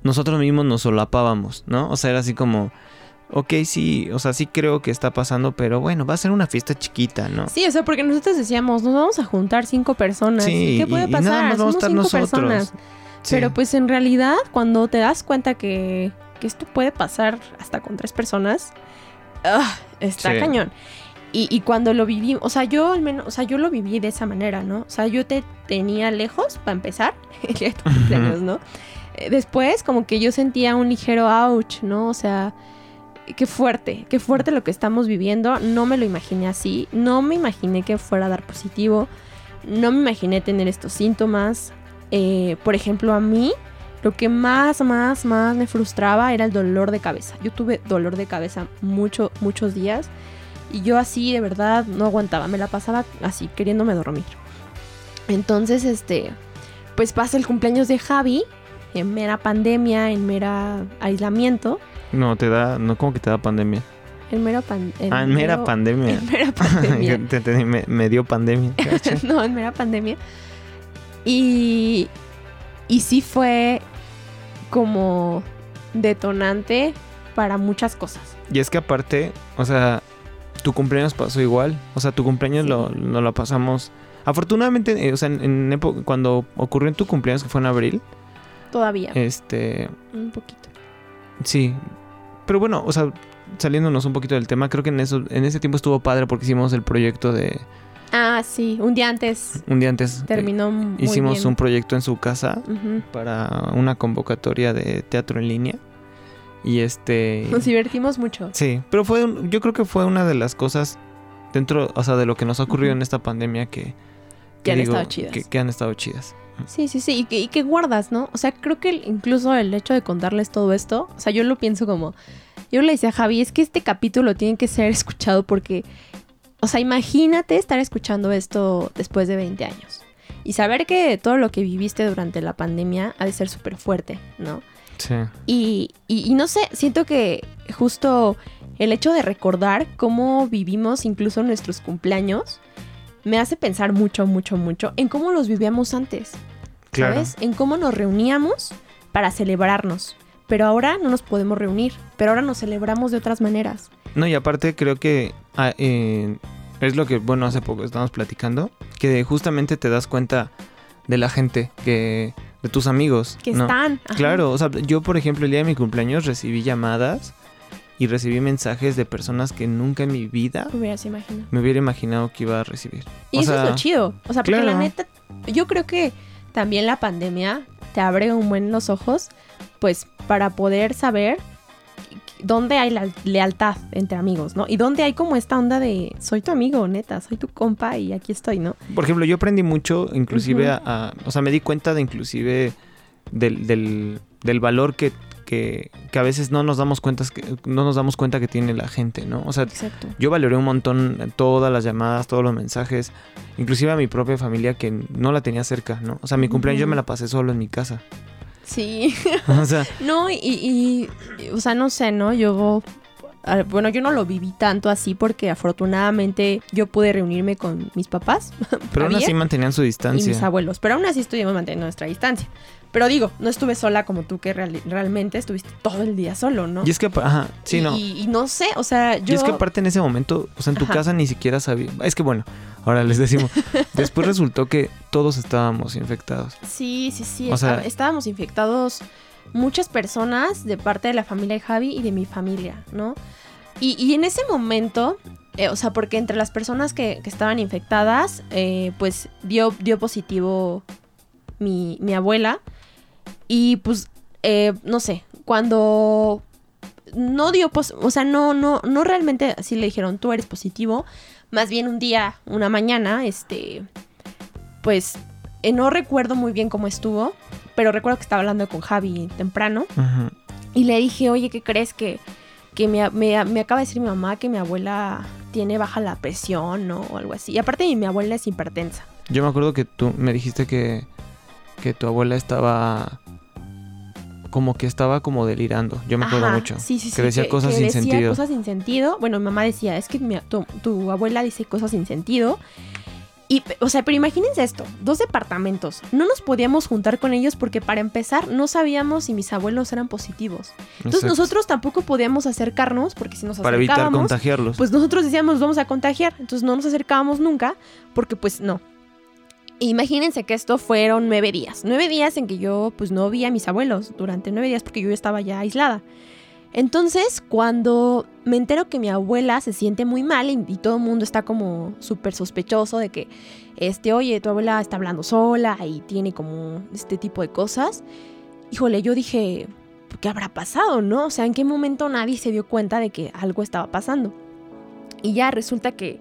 nosotros mismos nos solapábamos, ¿no? O sea, era así como, ok, sí, o sea, sí creo que está pasando, pero bueno, va a ser una fiesta chiquita, ¿no? Sí, o sea, porque nosotros decíamos, nos vamos a juntar cinco personas. Sí, ¿Qué puede y- y nada pasar? más vamos a Somos estar cinco nosotros. personas. Sí. Pero pues en realidad, cuando te das cuenta que, que esto puede pasar hasta con tres personas, ah, está Sí. cañón. Y, y cuando lo viví, o sea, yo al menos, o sea, yo lo viví de esa manera, ¿no? O sea, yo te tenía lejos, para empezar, el ¿no? Eh, Después, como que yo sentía un ligero ouch, ¿no? O sea, qué fuerte, qué fuerte lo que estamos viviendo. No me lo imaginé así, no me imaginé que fuera a dar positivo, no me imaginé tener estos síntomas. Eh, por ejemplo, a mí, lo que más, más, más me frustraba era el dolor de cabeza. Yo tuve dolor de cabeza mucho, muchos días. Y yo así, de verdad, no aguantaba. Me la pasaba así, queriéndome dormir. Entonces, este, pues pasa el cumpleaños de Javi, en mera pandemia, en mera aislamiento. No, te da, no, como que te da pandemia. En mera, pan- ah, en mera mero- pandemia. En mera pandemia. Te me, me dio pandemia. no, en mera pandemia. Y, y sí fue como detonante para muchas cosas. Y es que aparte, o sea, tu cumpleaños pasó igual. O sea, tu cumpleaños Sí. lo, no lo pasamos. Afortunadamente, eh, o sea, en, en época, cuando ocurrió en tu cumpleaños, que fue en abril, Todavía. este, Un poquito. Sí. Pero bueno, o sea, saliéndonos un poquito del tema, creo que en eso, en ese tiempo estuvo padre porque hicimos el proyecto de Ah, sí. Un día antes un día antes. eh, terminó muy hicimos bien. un proyecto en su casa para una convocatoria de teatro en línea. Y este. Nos divertimos mucho. Sí, pero fue, un- yo creo que fue una de las cosas dentro, o sea, de lo que nos ha ocurrido en esta pandemia que, Que han estado chidas. Que, que han estado chidas. Sí, sí, sí. Y que, y que guardas, ¿no? O sea, creo que incluso el hecho de contarles todo esto, o sea, yo lo pienso como. Yo le decía a Javi, es que este capítulo tiene que ser escuchado porque. O sea, imagínate estar escuchando esto después de 20 años. Y saber que todo lo que viviste durante la pandemia ha de ser súper fuerte, ¿no? Sí. Y, y- y no sé, siento que justo el hecho de recordar cómo vivimos incluso nuestros cumpleaños me hace pensar mucho, mucho, mucho en cómo los vivíamos antes. Claro. ¿Sabes? En cómo nos reuníamos para celebrarnos. Pero ahora no nos podemos reunir. Pero ahora nos celebramos de otras maneras. No, y aparte creo que ah, eh, es lo que, bueno, hace poco estábamos platicando, que justamente te das cuenta de la gente, que de tus amigos. Que ¿no? están. ajá. Claro, o sea, yo por ejemplo el día de mi cumpleaños recibí llamadas y recibí mensajes de personas que nunca en mi vida Hubieras imaginado. me hubiera imaginado que iba a recibir. Y O eso sea, es lo chido. O sea, porque claro. la neta, yo creo que también la pandemia te abre un buen los ojos, pues para poder saber dónde hay la lealtad entre amigos, ¿no? Y dónde hay como esta onda de soy tu amigo, neta, soy tu compa y aquí estoy, ¿no? Por ejemplo, yo aprendí mucho, inclusive, a- O sea, me di cuenta de inclusive del, del, del valor que, que, que a veces no nos damos cuenta que no nos damos cuenta que tiene la gente, ¿no? O sea, Exacto. yo valoré un montón todas las llamadas, todos los mensajes, inclusive a mi propia familia que no la tenía cerca, ¿no? O sea, mi cumpleaños yo me la pasé solo en mi casa. Sí. O sea, No, y, o sea, no sé, ¿no? Yo, bueno, yo no lo viví tanto así porque afortunadamente yo pude reunirme con mis papás. pero aún así mantenían su y mis distancia. abuelos. Pero aún así estuvimos manteniendo nuestra distancia. Pero digo, no estuve sola como tú que realmente estuviste todo el día solo, ¿no? Y es que, ajá, sí, y, no. y- y no sé, o sea, yo... Y es que aparte en ese momento, o sea, en tu Ajá. casa ni siquiera sabía. Es que bueno, ahora les decimos. después resultó que todos estábamos infectados. Sí, sí, sí. O sea- estábamos infectados muchas personas de parte de la familia de Javi y de mi familia, ¿no? Y, en ese momento, eh, o sea, porque entre las personas que, estaban infectadas, eh, pues dio, positivo mi, abuela. Y pues, eh, no sé, cuando no dio, pos- o sea, no, no, no realmente así le dijeron, tú eres positivo. Más bien un día, una mañana, este, pues no recuerdo muy bien cómo estuvo, pero recuerdo que estaba hablando con Javi temprano y le dije, oye, ¿qué crees que, que me, me- me acaba de decir mi mamá que mi abuela tiene baja la presión ¿no? o algo así? Y aparte mi abuela es hipertensa. Yo me acuerdo que tú me dijiste que, que tu abuela estaba como que estaba como delirando. Yo me acuerdo Ajá, mucho. Sí, sí, sí. que decía cosas sin decía sentido. cosas sin sentido. Bueno, mi mamá decía, es que mi- tu, tu abuela dice cosas sin sentido. Y, o sea, pero imagínense esto, dos departamentos. No nos podíamos juntar con ellos porque para empezar no sabíamos si mis abuelos eran positivos. Entonces Exacto. nosotros tampoco podíamos acercarnos porque si nos Para evitar acercábamos, contagiarlos. pues nosotros decíamos "Nos vamos a contagiar. Entonces no nos acercábamos nunca porque pues no. Imagínense que esto fueron nueve días. Nueve días en que yo pues no vi a mis abuelos durante nueve días porque yo estaba ya aislada. Entonces cuando me entero que mi abuela se siente muy mal y, todo el mundo está como súper sospechoso de que, este, oye, tu abuela está hablando sola y tiene como este tipo de cosas. Híjole, yo dije, ¿qué habrá pasado, no? O sea, ¿en qué momento nadie se dio cuenta de que algo estaba pasando? Y ya resulta que,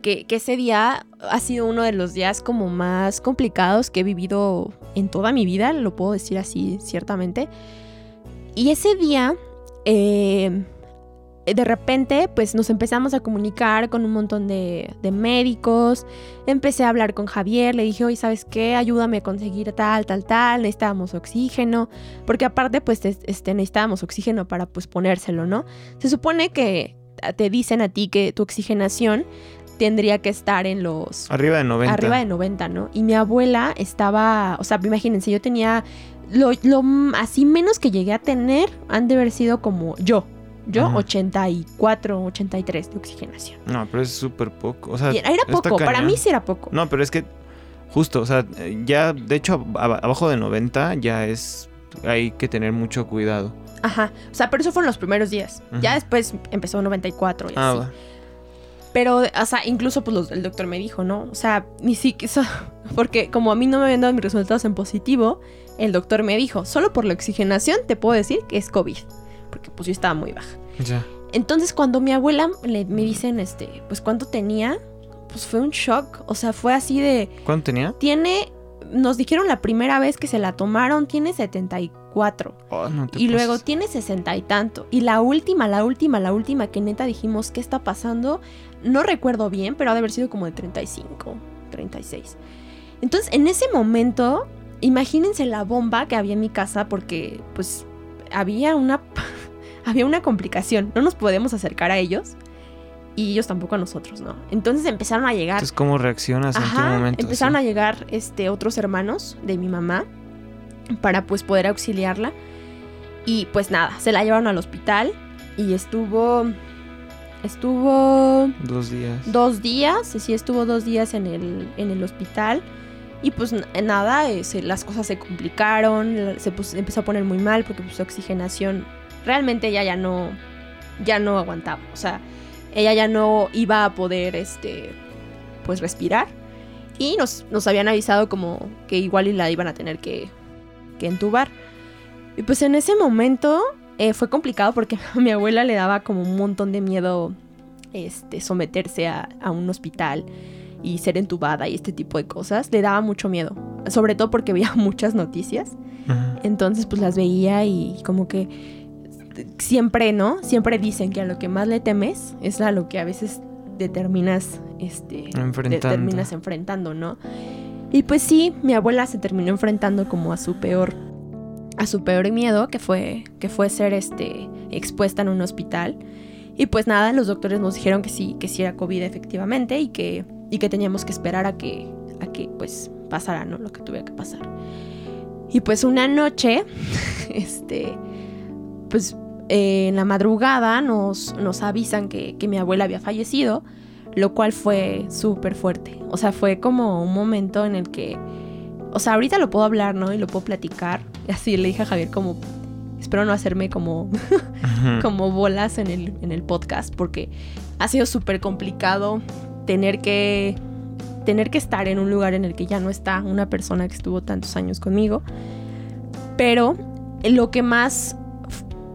que, que ese día ha sido uno de los días como más complicados que he vivido en toda mi vida, lo puedo decir así ciertamente. Y ese día, eh, de repente, pues nos empezamos a comunicar con un montón de, médicos. Empecé a hablar con Javier, le dije, oye, ¿sabes qué? Ayúdame a conseguir tal, tal, tal. Necesitábamos oxígeno. Porque aparte, pues, es- este, necesitábamos oxígeno para, pues, ponérselo, ¿no? Se supone que te dicen a ti que tu oxigenación tendría que estar en los... Arriba de 90. Arriba de 90, ¿no? Y mi abuela estaba, o sea, imagínense, yo tenía lo, así menos que llegué a tener, han de haber sido como yo. Yo, Ajá. 84, 83 de oxigenación. No, pero es súper poco. O sea, era poco, para mí sí era poco. No, pero es que justo, o sea, ya de hecho ab- abajo de 90 ya es hay que tener mucho cuidado. Ajá. O sea, pero eso fueron los primeros días. Ya después empezó 94 y Ah, así. va. Pero, o sea, incluso pues los- el doctor me dijo, ¿no? O sea, ni siquiera... Porque como a mí no me habían dado mis resultados en positivo, el doctor me dijo, solo por la oxigenación te puedo decir que es COVID. Porque pues yo estaba muy baja. Ya. Entonces cuando mi abuela le- me dicen, este, pues cuánto tenía, pues fue un shock. O sea, fue así de, ¿Cuánto tenía? tiene, nos dijeron la primera vez que se la tomaron, tiene 74. Oh, no te Y luego tiene 60 y tanto. Y la última, la última, la última que neta dijimos, ¿qué está pasando? No recuerdo bien, pero ha de haber sido como de 35, 36. Entonces, en ese momento, imagínense la bomba que había en mi casa porque, pues, había una, había una complicación. No nos podemos acercar a ellos y ellos tampoco a nosotros, ¿no? Entonces empezaron a llegar Entonces, ¿cómo reaccionas? ¿En qué momento? empezaron a llegar este, otros hermanos de mi mamá para pues poder auxiliarla. Y pues nada, se la llevaron al hospital y estuvo... Estuvo Dos días. dos días, sí, estuvo dos días en el, en el hospital. Y pues nada, eh, se- las cosas se complicaron, se pus- empezó a poner muy mal porque pues su oxigenación realmente ella ya no, ya no aguantaba. O sea, ella ya no iba a poder, este, pues respirar. Y nos, nos habían avisado como que igual y la iban a tener que, que entubar. Y pues en ese momento eh, fue complicado porque a mi abuela le daba como un montón de miedo este, someterse a, a un hospital y ser entubada y este tipo de cosas. Le daba mucho miedo. Sobre todo porque veía muchas noticias. Ajá. Entonces pues las veía y como que siempre, ¿no? Siempre dicen que a lo que más le temes es a lo que a veces determinas, este, te Enfrentando. terminas enfrentando, ¿no? Y pues sí, mi abuela se terminó enfrentando como a su peor, a su peor miedo, que fue, que fue ser, este, expuesta en un hospital. Y pues nada, los doctores nos dijeron que sí, que sí era COVID efectivamente y que, y que teníamos que esperar a que, a que pues pasara, ¿no? Lo que tuviera que pasar. Y pues una noche, este, pues eh, en la madrugada nos, nos avisan que, que mi abuela había fallecido, lo cual fue súper fuerte. O sea, fue como un momento en el que, o sea, ahorita lo puedo hablar, ¿no? Y lo puedo platicar. Y así le dije a Javier como, espero no hacerme como como bolas en el, en el podcast porque ha sido súper complicado tener que tener que estar en un lugar en el que ya no está una persona que estuvo tantos años conmigo. Pero lo que más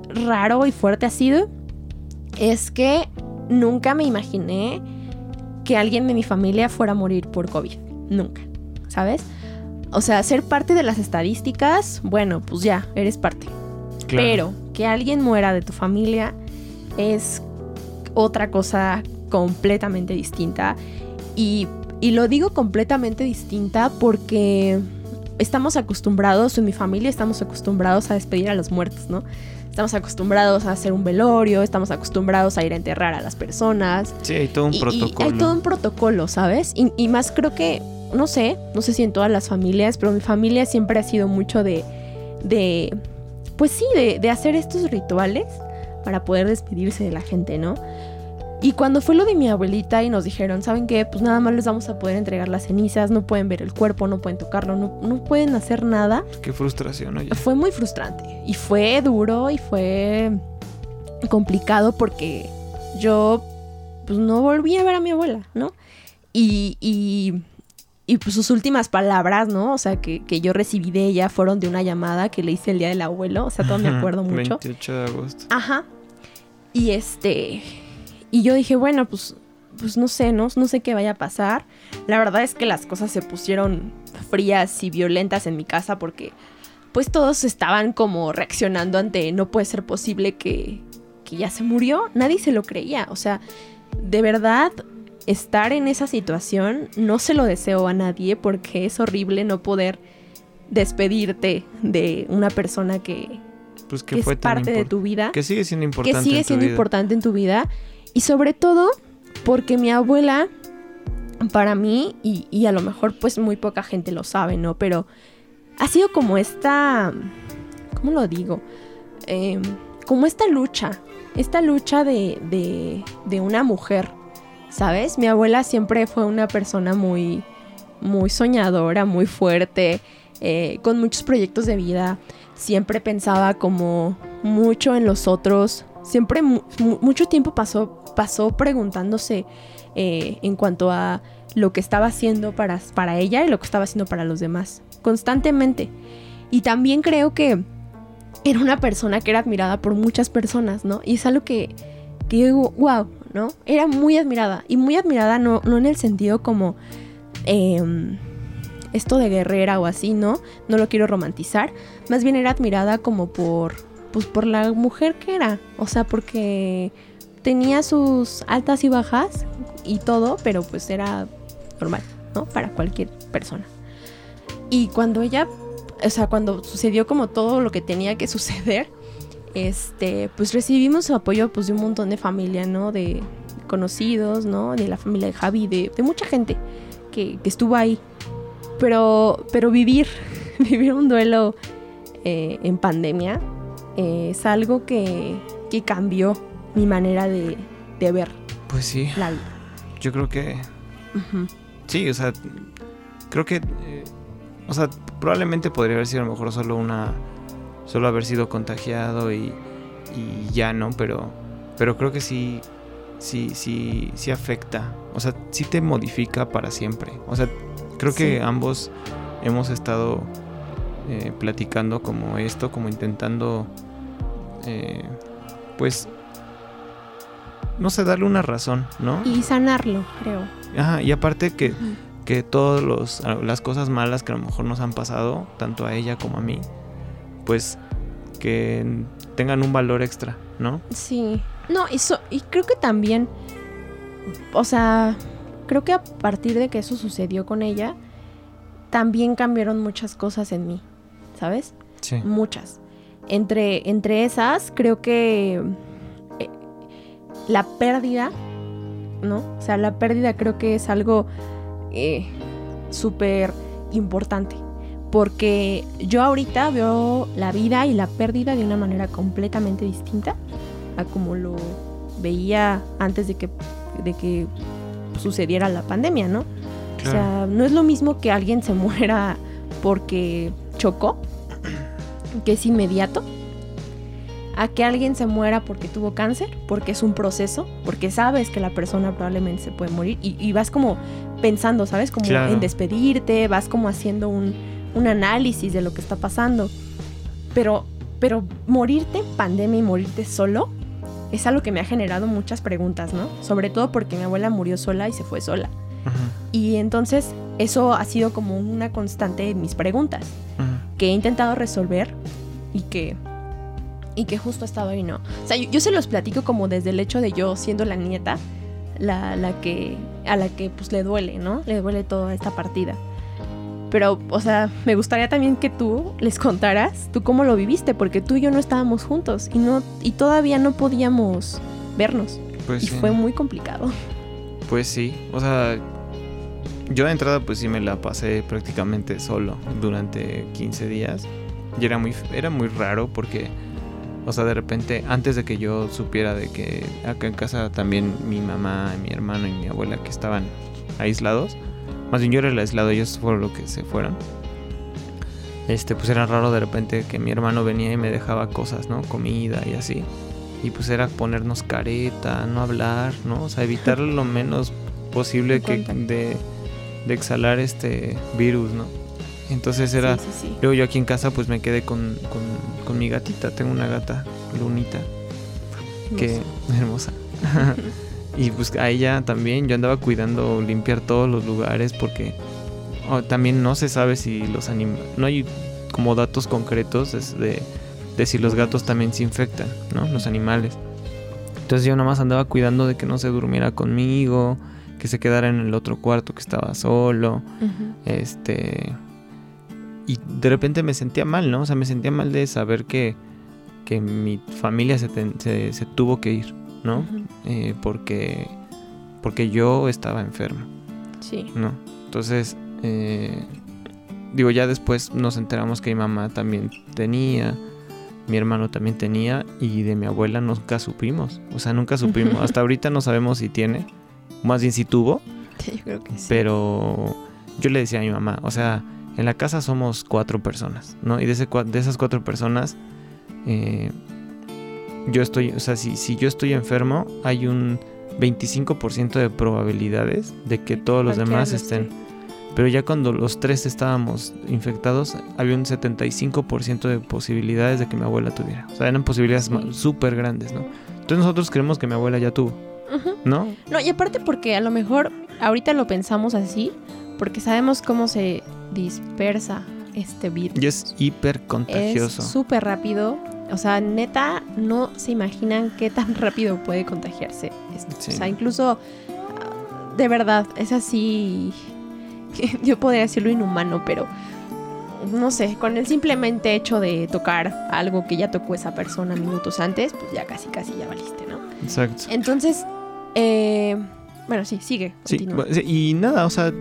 raro y fuerte ha sido es que nunca me imaginé que alguien de mi familia fuera a morir por COVID. Nunca, ¿sabes? O sea, ser parte de las estadísticas, bueno, pues ya, eres parte. Claro. Pero que alguien muera de tu familia es otra cosa completamente distinta. Y, y lo digo completamente distinta porque estamos acostumbrados, en mi familia estamos acostumbrados a despedir a los muertos, ¿no? Estamos acostumbrados a hacer un velorio, estamos acostumbrados a ir a enterrar a las personas. Sí, hay todo un Y- y protocolo. hay todo un protocolo, ¿sabes? Y, y más creo que, no sé, no sé si en todas las familias, pero mi familia siempre ha sido mucho de, de pues sí, de, de hacer estos rituales para poder despedirse de la gente, ¿no? Y cuando fue lo de mi abuelita y nos dijeron, ¿saben qué? Pues nada más les vamos a poder entregar las cenizas, no pueden ver el cuerpo, no pueden tocarlo, no, no pueden hacer nada. Qué frustración, oye. Fue muy frustrante y fue duro y fue complicado porque yo pues no volví a ver a mi abuela, ¿no? Y, y, y, pues sus últimas palabras, ¿no? O sea, que, que yo recibí de ella fueron de una llamada que le hice el día del abuelo, o sea, todo me acuerdo mucho. 28 de agosto. Ajá. Y este. Y yo dije, bueno, pues. Pues no sé, ¿no? No sé qué vaya a pasar. La verdad es que las cosas se pusieron frías y violentas en mi casa porque. Pues todos estaban como reaccionando ante no puede ser posible que, que ya se murió. Nadie se lo creía. O sea, de verdad, estar en esa situación no se lo deseo a nadie porque es horrible no poder despedirte de una persona que, Pues que que fue es parte de tu vida Que sigue siendo importante. que sigue siendo vida. importante en tu vida. Y sobre todo porque mi abuela, para mí, y, y a lo mejor pues muy poca gente lo sabe, ¿no? Pero ha sido como esta, ¿cómo lo digo? Em, como esta lucha, esta lucha de, de, de una mujer, ¿sabes? Mi abuela siempre fue una persona muy, muy soñadora, muy fuerte, eh, con muchos proyectos de vida. Siempre pensaba como mucho en los otros. Siempre mu- mu- mucho tiempo pasó, pasó preguntándose eh, en cuanto a lo que estaba haciendo para, para ella y lo que estaba haciendo para los demás. Constantemente. Y también creo que era una persona que era admirada por muchas personas, ¿no? Y es algo que, que digo, wow, ¿no? Era muy admirada. Y muy admirada no, no en el sentido como em, esto de guerrera o así, ¿no? No lo quiero romantizar. Más bien era admirada como por, pues por la mujer que era. O sea, porque tenía sus altas y bajas y todo, pero pues era normal, ¿no? Para cualquier persona. Y cuando ella, o sea, cuando sucedió como todo lo que tenía que suceder, este, pues recibimos su apoyo pues de un montón de familia, ¿no? De conocidos, ¿no? De la familia de Javi, de, de mucha gente que, que estuvo ahí. Pero, pero vivir, vivir un duelo eh, en pandemia eh, es algo que, que cambió mi manera de, de ver Pues sí, la vida. yo creo que. Sí, o sea, creo que, eh, o sea, probablemente podría haber sido a lo mejor solo una, solo haber sido contagiado y, y ya, ¿no? Pero, pero creo que sí, sí, sí, sí afecta, o sea, sí te modifica para siempre. O sea, creo que ambos hemos estado eh, platicando como esto, como intentando, eh, pues, no sé, darle una razón, ¿no? Y sanarlo, creo. Ajá, y aparte que, que todas las cosas malas que a lo mejor nos han pasado, tanto a ella como a mí, pues que tengan un valor extra, ¿no? Sí. No, y, so- y creo que también, o sea, creo que a partir de que eso sucedió con ella, también cambiaron muchas cosas en mí, ¿sabes? Sí. Muchas. Entre, entre esas, creo que eh, la pérdida, ¿no? O sea, la pérdida creo que es algo eh, súper importante. Porque yo ahorita veo la vida y la pérdida de una manera completamente distinta a como lo veía antes de que, de que sucediera la pandemia, ¿no? O sea, no es lo mismo que alguien se muera porque chocó, que es inmediato, a que alguien se muera porque tuvo cáncer, porque es un proceso, porque sabes que la persona probablemente se puede morir y, y vas como pensando, ¿sabes? Como Claro. en despedirte, vas como haciendo un, un análisis de lo que está pasando. Pero, pero morirte en pandemia y morirte solo es algo que me ha generado muchas preguntas, ¿no? Sobre todo porque mi abuela murió sola y se fue sola. Y entonces eso ha sido como una constante en mis preguntas que he intentado resolver y que y que justo ha estado ahí, ¿no? O sea, yo, yo se los platico como desde el hecho de yo siendo la nieta, la, la que a la que pues le duele, ¿no? Le duele toda esta partida. Pero, o sea, me gustaría también que tú les contaras tú cómo lo viviste, porque tú y yo no estábamos juntos y no y todavía no podíamos vernos. Pues y sí. fue muy complicado. Pues sí, o sea, yo de entrada pues sí me la pasé prácticamente solo durante 15 días. Y era muy, era muy raro porque, o sea, de repente, antes de que yo supiera de que acá en casa también mi mamá, mi hermano y mi abuela que estaban aislados, más bien yo era el aislado, ellos fueron los que se fueron. Este, pues era raro de repente que mi hermano venía y me dejaba cosas, ¿no? Comida y así. Y pues era ponernos careta, no hablar, ¿no? O sea, evitar lo menos posible que de, de exhalar este virus, ¿no? Entonces era... Sí, sí, sí. Luego yo aquí en casa pues me quedé con, con, con mi gatita, tengo una gata, Lunita, que hermosa. y pues a ella también yo andaba cuidando limpiar todos los lugares porque oh, también no se sabe si los animales, no hay como datos concretos de, de si los gatos también se infectan, ¿no? Los animales. Entonces yo nada más andaba cuidando de que no se durmiera conmigo, que se quedara en el otro cuarto que estaba solo. Este. Y de repente me sentía mal, ¿no? O sea, me sentía mal de saber que, que mi familia se, ten- se, se tuvo que ir, ¿no? Eh, porque, porque yo estaba enfermo, Sí. ¿no? Entonces, eh, digo, ya después nos enteramos que mi mamá también tenía, mi hermano también tenía, y de mi abuela nunca supimos. O sea, nunca supimos. Hasta ahorita no sabemos si tiene, más bien si tuvo. Yo creo que sí. Pero yo le decía a mi mamá, o sea, en la casa somos cuatro personas, ¿no? Y de, ese, de esas cuatro personas, eh, yo estoy, o sea, si, si yo estoy enfermo, hay un 25% de probabilidades de que todos los demás estén. esté. Pero ya cuando los tres estábamos infectados, había un 75% de posibilidades de que mi abuela tuviera. O sea, eran posibilidades Sí. súper grandes, ¿no? Entonces nosotros creemos que mi abuela ya tuvo. ¿no? No, y aparte porque a lo mejor ahorita lo pensamos así, porque sabemos cómo se dispersa este virus. Y es hiper contagioso. Es súper rápido. O sea, neta, no se imaginan qué tan rápido puede contagiarse esto. Sí. O sea, incluso, de verdad, es así. Yo podría decirlo inhumano, pero no sé, con el simplemente hecho de tocar algo que ya tocó esa persona minutos antes, pues ya casi, casi ya valiste, ¿no? Exacto. Entonces, eh, bueno, sí, sigue. Sí, y nada, o sea,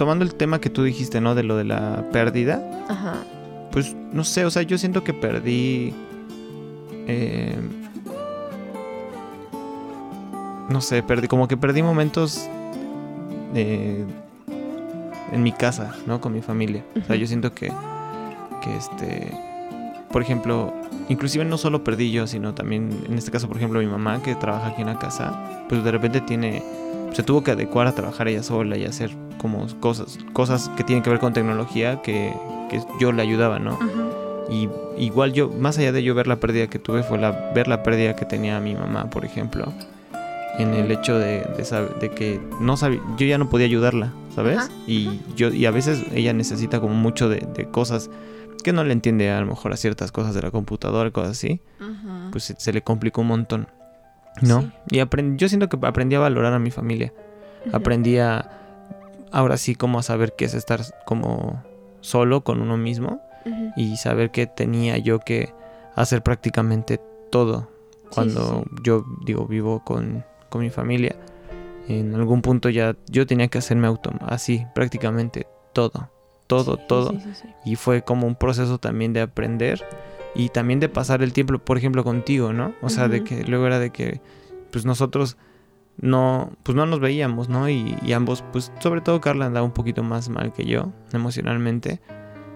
tomando el tema que tú dijiste, ¿no? De lo de la pérdida, Ajá. pues no sé, o sea, yo siento que perdí. eh, no sé, perdí, como que perdí momentos eh, en mi casa, ¿no? Con mi familia. O sea, yo siento que, que este, por ejemplo, inclusive no solo perdí yo, sino también, en este caso, por ejemplo, mi mamá que trabaja aquí en la casa, pues de repente tiene, se tuvo que adecuar a trabajar ella sola y hacer como cosas, cosas que tienen que ver con tecnología que, que yo le ayudaba, ¿no? Ujú. Y igual yo, más allá de yo ver la pérdida que tuve, fue la, ver la pérdida que tenía mi mamá, por ejemplo. En el hecho de, de, de que no sabía, yo ya no podía ayudarla, ¿sabes? Ajá, Y yo y a veces ella necesita como mucho de, de cosas que no le entiende a lo mejor a ciertas cosas de la computadora cosas así, Ujú. pues se, se le complicó un montón, ¿no? Sí. Y aprendí, yo siento que aprendí a valorar a mi familia, Ujú. aprendí a, ahora sí como a saber qué es estar como solo con uno mismo y saber que tenía yo que hacer prácticamente todo cuando sí, yo digo vivo con, con mi familia. En algún punto ya yo tenía que hacerme auto así prácticamente todo, todo, Sí, todo. Y fue como un proceso también de aprender y también de pasar el tiempo, por ejemplo, contigo, ¿no? O sea, de que luego era de que pues nosotros no, pues no nos veíamos, ¿no? Y, y ambos, pues sobre todo Carla andaba un poquito más mal que yo emocionalmente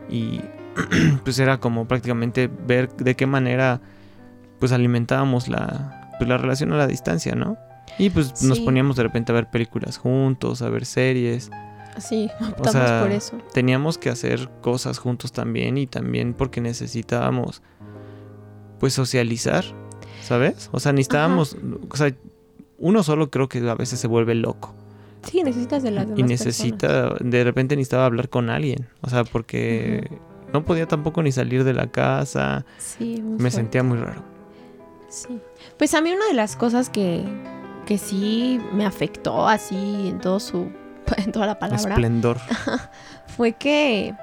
y pues era como prácticamente ver de qué manera pues alimentábamos la, pues, la relación a la distancia, ¿no? Y pues nos poníamos de repente a ver películas juntos, a ver series. Sí, optamos sea, por eso. Teníamos que hacer cosas juntos también y también porque necesitábamos pues socializar, ¿sabes? O sea, necesitábamos, o sea, uno solo creo que a veces se vuelve loco Sí, necesitas de las demás y necesita, de repente necesitaba hablar con alguien, o sea, porque no podía tampoco ni salir de la casa. Sí, muy me fuerte. sentía muy raro. Sí. Pues a mí una de las cosas que, que sí me afectó así en todo su en toda la palabra, Esplendor. fue que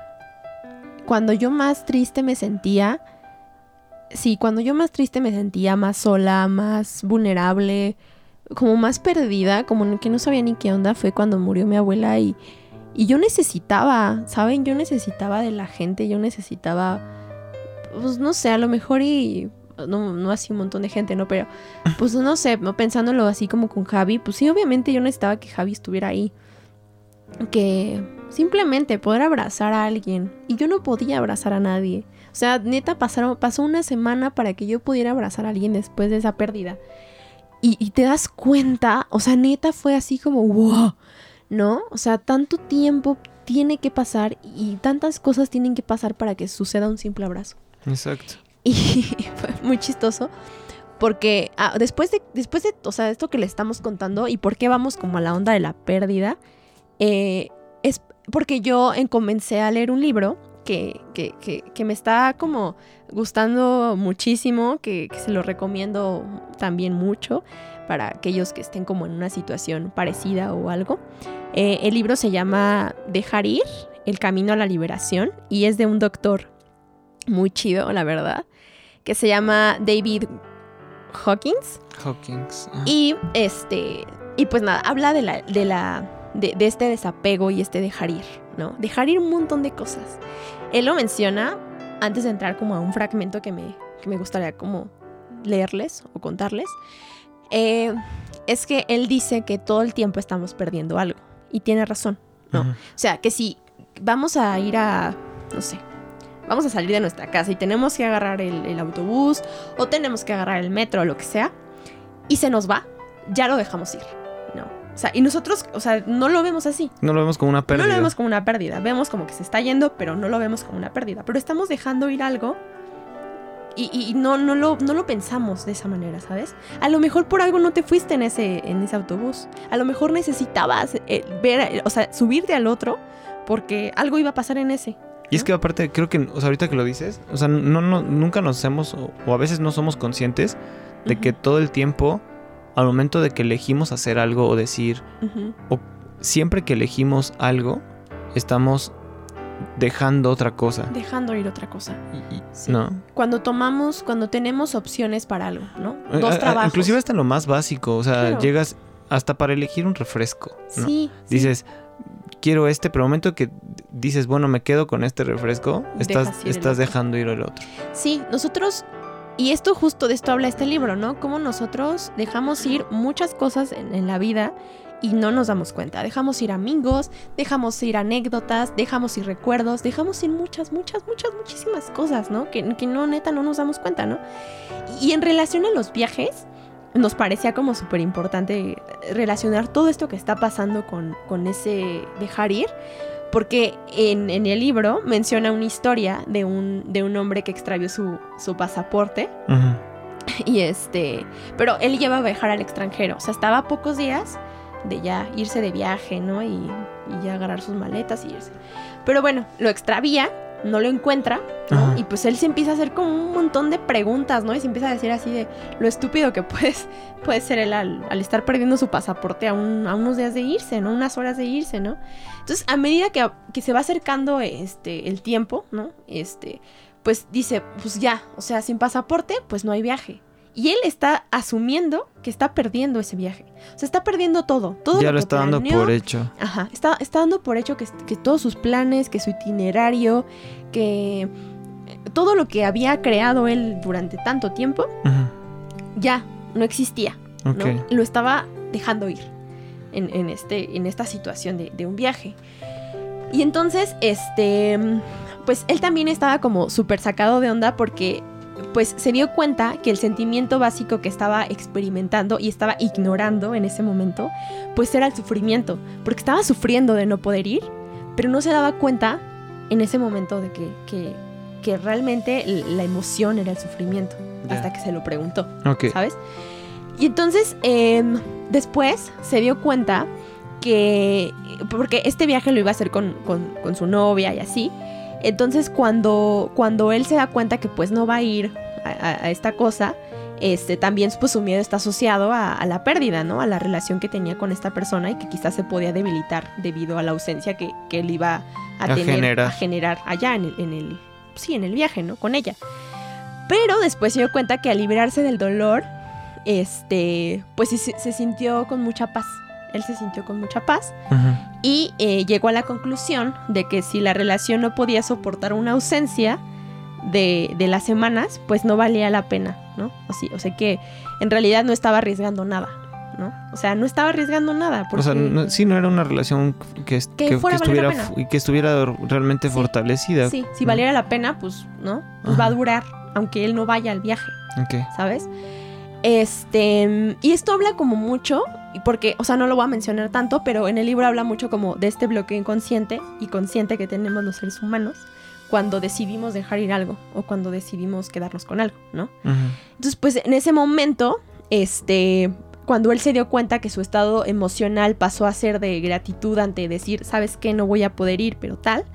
cuando yo más triste me sentía, sí, cuando yo más triste me sentía más sola, más vulnerable, como más perdida, como que no sabía ni qué onda, fue cuando murió mi abuela y, y yo necesitaba, ¿saben? Yo necesitaba de la gente, yo necesitaba, pues no sé, a lo mejor y... No, no así un montón de gente, ¿no? Pero, pues no sé, ¿no? pensándolo así como con Javi, pues sí, obviamente yo necesitaba que Javi estuviera ahí. Que simplemente poder abrazar a alguien. Y yo no podía abrazar a nadie. O sea, neta, pasaron, pasó una semana para que yo pudiera abrazar a alguien después de esa pérdida. Y, y te das cuenta, o sea, neta fue así como, wow, ¿no? O sea, tanto tiempo tiene que pasar y tantas cosas tienen que pasar para que suceda un simple abrazo. Exacto. Y fue muy chistoso porque ah, después de, después de, o sea, esto que le estamos contando y por qué vamos como a la onda de la pérdida, eh, es porque yo en- comencé a leer un libro que, que, que, que me está como gustando muchísimo, que, que se lo recomiendo también mucho para aquellos que estén como en una situación parecida o algo. Eh, el libro se llama Dejar ir, el camino a la liberación y es de un doctor muy chido, la verdad, que se llama David Hawkins. Hawkins. Y este, y pues nada, habla de la, de la, de, de este desapego y este dejar ir, ¿no? Dejar ir un montón de cosas. Él lo menciona antes de entrar como a un fragmento que me, que me gustaría como leerles o contarles. Eh, es que él dice que todo el tiempo estamos perdiendo algo. Y tiene razón. no. Ujú. O sea, que si vamos a ir a, no sé, vamos a salir de nuestra casa y tenemos que agarrar el, el autobús o tenemos que agarrar el metro o lo que sea, y se nos va, ya lo dejamos ir. O sea, y nosotros, o sea, no lo vemos así. No lo vemos como una pérdida. No lo vemos como una pérdida. Vemos como que se está yendo, pero no lo vemos como una pérdida. Pero estamos dejando ir algo y, no, no, lo, no lo pensamos de esa manera, ¿sabes? A lo mejor por algo no te fuiste en ese, en ese autobús. A lo mejor necesitabas eh, ver, o sea, subirte al otro porque algo iba a pasar en ese. Y es que aparte, creo que, o sea, ahorita que lo dices, o sea, no, no, nunca nos hacemos, o, o a veces no somos conscientes de que todo el tiempo, al momento de que elegimos hacer algo o decir, ujú. siempre que elegimos algo, estamos dejando otra cosa. Dejando ir otra cosa. Sí. No. Cuando tomamos, cuando tenemos opciones para algo, ¿no? A- Dos trabajos. Inclusive hasta lo más básico, o sea, Claro. llegas hasta para elegir un refresco. ¿no? Sí. sí. Dices, quiero este, pero al momento que dices, bueno, me quedo con este refresco, estás, Dejas el estás dejando ir el otro. Sí, nosotros, y esto justo de esto habla este libro, ¿no? Cómo nosotros dejamos ir muchas cosas en, la vida y no nos damos cuenta. Dejamos ir amigos, dejamos ir anécdotas, dejamos ir recuerdos, dejamos ir muchas, muchas, muchas, muchísimas cosas, ¿no? Que, que no, neta, no nos damos cuenta, ¿no? Y en relación a los viajes, nos parecía como súper importante relacionar todo esto que está pasando con, con ese dejar ir. Porque en, en el libro menciona una historia de un, de un hombre que extravió su, su pasaporte. Y este. Pero él lleva a viajar al extranjero. O sea, estaba a pocos días de ya irse de viaje, ¿no? Y, y ya agarrar sus maletas y irse. Pero bueno, lo extravía, no lo encuentra. Y pues él se empieza a hacer como un montón de preguntas, ¿no? Y se empieza a decir así de lo estúpido que puedes, puede ser él al, al estar perdiendo su pasaporte a, un- a unos días de irse, ¿no? Unas horas de irse, ¿no? Entonces, a medida que, que se va acercando este, el tiempo, ¿no? Este, pues dice, pues ya, o sea, sin pasaporte, pues no hay viaje. Y él está asumiendo que está perdiendo ese viaje. O sea, está perdiendo todo. Todo ya lo está dando por hecho. Ajá, está, está dando por hecho que, que todos sus planes, que su itinerario, que eh, todo lo que había creado él durante tanto tiempo, ya no existía. Ok. ¿no? Lo estaba dejando ir en, en este, en esta situación de, de un viaje. Y entonces, este, pues él también estaba como súper sacado de onda porque pues se dio cuenta que el sentimiento básico que estaba experimentando y estaba ignorando en ese momento, pues era el sufrimiento, porque estaba sufriendo de no poder ir, pero no se daba cuenta en ese momento de que, que, que realmente la emoción era el sufrimiento, hasta que se lo preguntó. Ok. ¿sabes? Y entonces, em, después se dio cuenta que, porque este viaje lo iba a hacer con, con- con su novia y así, entonces cuando, cuando él se da cuenta que pues no va a ir a, esta cosa, este, también pues su miedo está asociado a, a la pérdida, ¿no? A la relación que tenía con esta persona y que quizás se podía debilitar debido a la ausencia que, que él iba a, A tener, generar. a generar allá en el, en el, sí, en el viaje, ¿no? Con ella. Pero después se dio cuenta que al librarse del dolor, este, pues se, se sintió con mucha paz. Él se sintió con mucha paz Ujú. Y eh, llegó a la conclusión de que si la relación no podía soportar una ausencia de, de las semanas, pues no valía la pena, ¿no? O, sí, o sea que en realidad no estaba arriesgando nada, ¿no? O sea, no estaba arriesgando nada. O sea, porque- no- sí, no era una relación que, es- Que que- estuviera, pena. fu- y que estuviera realmente Sí. fortalecida. Sí, si valiera la pena, pues, ¿no? Pues va a durar, aunque él no vaya al viaje. Ok. ¿sabes? Este, y esto habla como mucho, porque, o sea, no lo voy a mencionar tanto, pero en el libro habla mucho como de este bloqueo inconsciente y consciente que tenemos los seres humanos cuando decidimos dejar ir algo o cuando decidimos quedarnos con algo, ¿no? Entonces, pues en ese momento, este, cuando él se dio cuenta que su estado emocional pasó a ser de gratitud ante decir, ¿sabes qué? No voy a poder ir, pero tal.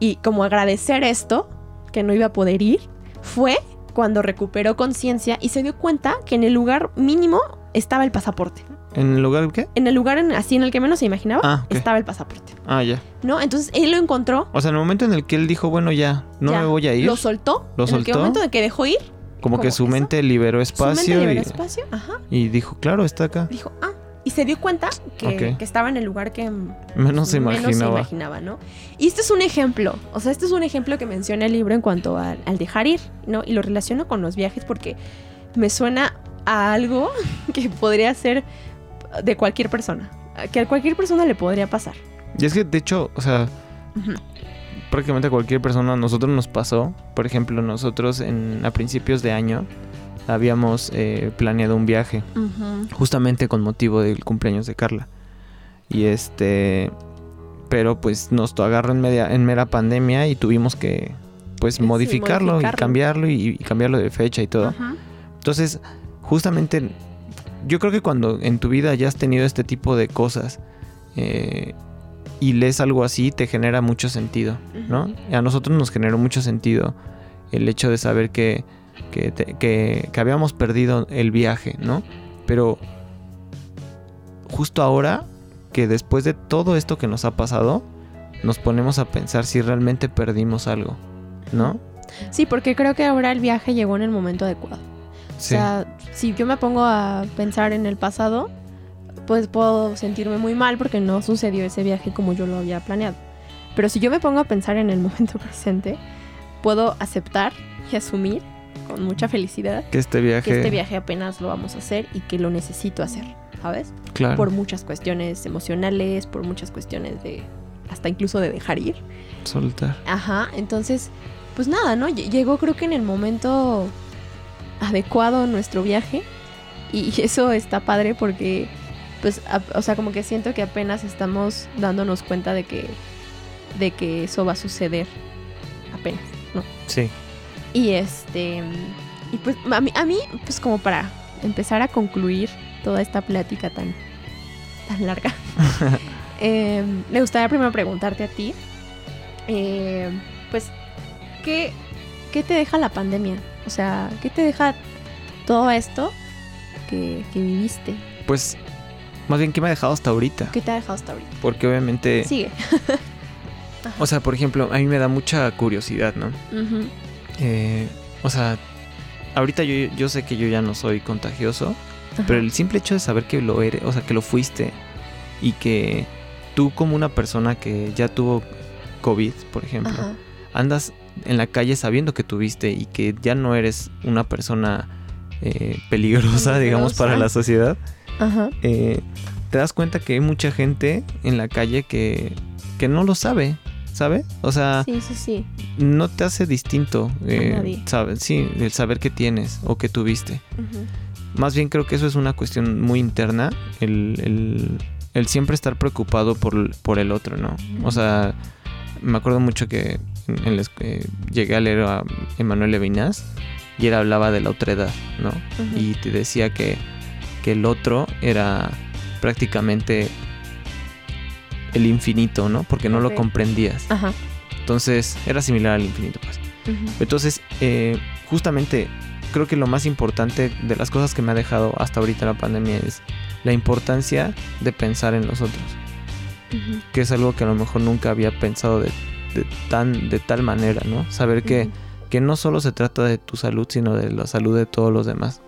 Y como agradecer esto, que no iba a poder ir, fue cuando recuperó conciencia y se dio cuenta que en el lugar mínimo estaba el pasaporte. ¿En el lugar qué? En el lugar en- así en el que menos se imaginaba, Ah, estaba el pasaporte. Ah, ya. ¿No? Entonces él lo encontró, O sea, en el momento en el que él dijo, bueno, ya, no Ya, me voy a ir, lo soltó. ¿Lo en el que soltó? momento en que dejó ir, como que su eso. mente liberó su espacio, mente liberó y, espacio, ajá, y dijo, claro, está acá. dijo, ah, y se dio cuenta que, que estaba en el lugar que Menos se menos se imaginaba. imaginaba, ¿no? Y este es un ejemplo, o sea, este es un ejemplo que menciona el libro en cuanto al, al dejar ir, ¿no? Y lo relaciono con los viajes porque me suena a algo que podría ser de cualquier persona, que a cualquier persona le podría pasar. Y es que, de hecho, o sea, prácticamente a cualquier persona, a nosotros nos pasó. Por ejemplo, nosotros en, a principios de año habíamos eh, planeado un viaje, justamente con motivo del cumpleaños de Carla. Y este, pero pues nos agarró en, media, en mera pandemia y tuvimos que, pues, Sí, modificarlo, y cambiarlo y, y cambiarlo de fecha y todo. Ajá. Entonces, justamente, yo creo que cuando en tu vida ya has tenido este tipo de cosas eh, y lees algo así, te genera mucho sentido, ¿no? A nosotros nos generó mucho sentido el hecho de saber que, que, te- que- que habíamos perdido el viaje, ¿no? Pero justo ahora, que después de todo esto que nos ha pasado, nos ponemos a pensar si realmente perdimos algo, ¿no? Sí, porque creo que ahora el viaje llegó en el momento adecuado. O sea, si yo me pongo a pensar en el pasado, pues puedo sentirme muy mal porque no sucedió ese viaje como yo lo había planeado. Pero si yo me pongo a pensar en el momento presente, puedo aceptar y asumir con mucha felicidad que este viaje, que este viaje apenas lo vamos a hacer y que lo necesito hacer, ¿sabes? claro, Por muchas cuestiones emocionales, por muchas cuestiones de hasta incluso de dejar ir. soltar. Ajá, entonces, pues nada, ¿no? Lle- Llegó creo que en el momento adecuado nuestro viaje y eso está padre porque, pues, a- o sea, como que siento que apenas estamos dándonos cuenta de que, de que eso va a suceder apenas, ¿no? Sí. Y este, y pues a mí, a mí, pues como para empezar a concluir toda esta plática tan, tan larga, eh, me gustaría primero preguntarte a ti, eh, pues, ¿qué, ¿qué te deja la pandemia? O sea, ¿qué te deja todo esto que, que viviste? Pues, más bien, ¿qué me ha dejado hasta ahorita? ¿Qué te ha dejado hasta ahorita? Porque obviamente, Sigue. o sea, por ejemplo, a mí me da mucha curiosidad, ¿no? Ujú, Eh, o sea, ahorita yo, yo sé que yo ya no soy contagioso, ajá, pero el simple hecho de saber que lo eres, o sea, que lo fuiste y que tú como una persona que ya tuvo COVID, por ejemplo, ajá, andas en la calle sabiendo que tuviste y que ya no eres una persona eh, peligrosa, digamos, para la sociedad, ajá, eh, te das cuenta que hay mucha gente en la calle que, que no lo sabe, ¿sabe? O sea, sí, sí, sí, no te hace distinto, eh, sabe- sí, el saber que tienes o que tuviste. Más bien creo que eso es una cuestión muy interna, el, el- el siempre estar preocupado por, por el otro, ¿no? O sea, me acuerdo mucho que en la esc- eh, llegué a leer a Emanuel Levinas y él hablaba de la otredad, ¿no? Y te decía que, que el otro era prácticamente el infinito, ¿no? Porque no lo comprendías. Ajá, Entonces era similar al infinito, pues. Entonces, eh, justamente creo que lo más importante de las cosas que me ha dejado hasta ahorita la pandemia es la importancia de pensar en los otros. Que es algo que a lo mejor nunca había pensado de, de tan, de tal manera, ¿no? Saber que, que no solo se trata de tu salud, sino de la salud de todos los demás,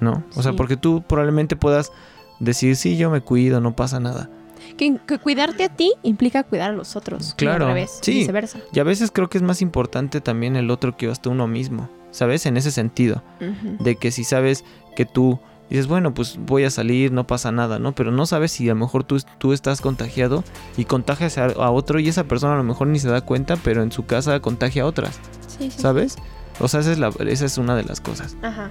¿no? O sea, porque tú probablemente puedas decir, sí, yo me cuido, no pasa nada. Que, que cuidarte a ti implica cuidar a los otros. y Claro, al revés, sí. viceversa. Y a veces creo que es más importante también el otro que hasta uno mismo, ¿sabes? En ese sentido. De que si sabes que tú dices, bueno, pues voy a salir, no pasa nada, ¿no? Pero no sabes si a lo mejor tú, tú estás contagiado y contagias a, a otro y esa persona a lo mejor ni se da cuenta, pero en su casa contagia a otras, Sí, sí. ¿sabes? O sea, esa es, la, esa es una de las cosas. Ajá.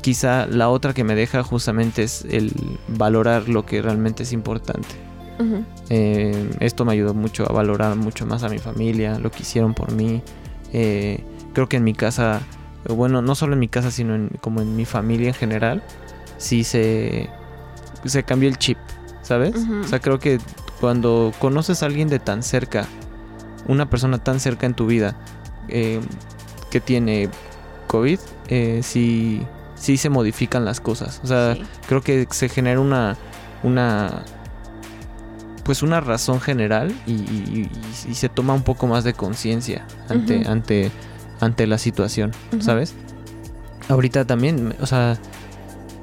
Quizá la otra que me deja justamente es el valorar lo que realmente es importante. Eh, esto me ayudó mucho a valorar mucho más a mi familia, lo que hicieron por mí. Eh, creo que en mi casa, bueno, no solo en mi casa, sino en- como en mi familia en general, sí se, se cambió el chip, ¿sabes? O sea, creo que cuando conoces a alguien de tan cerca, una persona tan cerca en tu vida, eh, que tiene COVID, eh, sí, sí se modifican las cosas. O sea, Sí. creo que se genera una una pues una razón general y, y- y- y se toma un poco más de conciencia ante, ante, ante la situación. ¿sabes? Ahorita también, o sea,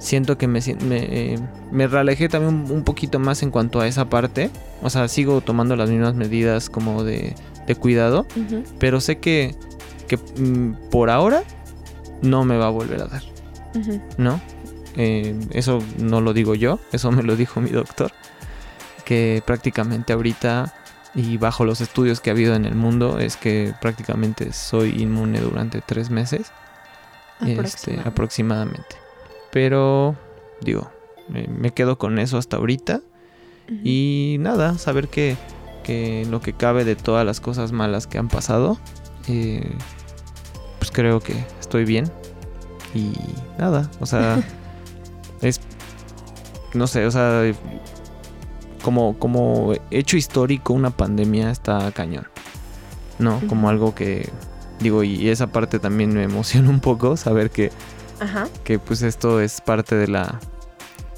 siento que me, me, eh, me realejé también un, poquito más en cuanto a esa parte. O sea, sigo tomando las mismas medidas como de, de cuidado, pero sé que, que mm, por ahora no me va a volver a dar. ¿no? Eh, eso no lo digo yo, eso me lo dijo mi doctor, que prácticamente ahorita y bajo los estudios que ha habido en el mundo es que prácticamente soy inmune durante tres meses, este, Aproximadamente. Pero digo, me quedo con eso hasta ahorita y nada, saber que, que lo que cabe de todas las cosas malas que han pasado, eh, pues creo que estoy bien. Y nada, o sea, es, no sé, o sea, como, como hecho histórico, una pandemia está cañón. ¿No? Como algo que, digo, y esa parte también me emociona un poco, saber que, Ajá. que pues esto es parte de la,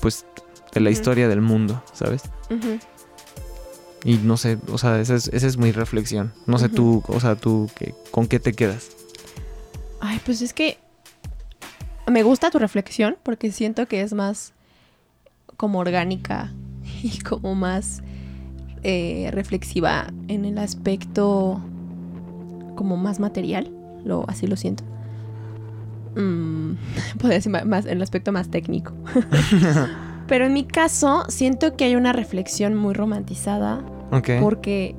pues, de la historia del mundo, ¿sabes? Y no sé, o sea, esa es, esa es mi reflexión. No sé tú, o sea, tú, ¿qué- ¿con qué te quedas? Ay, pues es que me gusta tu reflexión porque siento que es más como orgánica y como más eh, reflexiva en el aspecto como más material, lo, así lo siento. Mm, podría decir más en el aspecto más técnico. Pero en mi caso siento que hay una reflexión muy romantizada Ok. porque,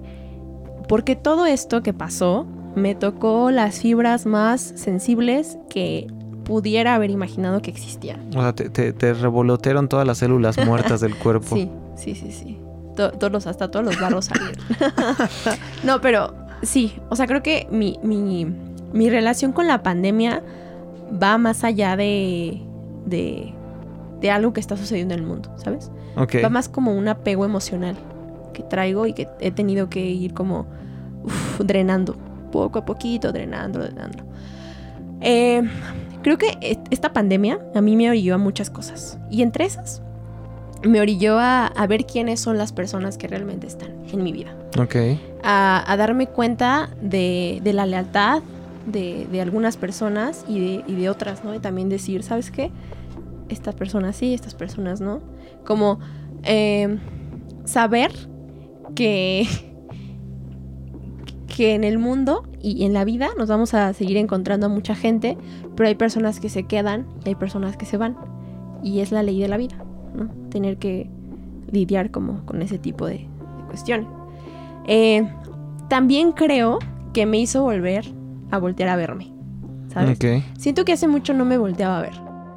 porque todo esto que pasó me tocó las fibras más sensibles que pudiera haber imaginado que existían. O sea, te, te, te revolotearon todas las células muertas del cuerpo. Sí, sí, sí, sí. To- todos los, hasta todos los barros salieron. no, pero sí, o sea, creo que mi, mi, mi relación con la pandemia va más allá de, de, de algo que está sucediendo en el mundo, ¿sabes? Ok. Va más como un apego emocional que traigo y que he tenido que ir como uf, drenando, poco a poquito, drenando, drenando. Eh, creo que est- esta pandemia a mí me orilló a muchas cosas. Y entre esas, me orilló a, a ver quiénes son las personas que realmente están en mi vida. Ok. A, a darme cuenta de, de la lealtad de, algunas personas y de, y de otras, ¿no? Y también decir, ¿sabes qué? Estas personas sí, estas personas no. Como eh, saber que, que en el mundo y en la vida nos vamos a seguir encontrando a mucha gente, pero hay personas que se quedan y hay personas que se van. Y es la ley de la vida, ¿no? Tener que lidiar como con ese tipo de, de cuestiones. Eh, también creo que me hizo volver a voltear a verme, ¿sabes? Ok. Siento que hace mucho no me volteaba a ver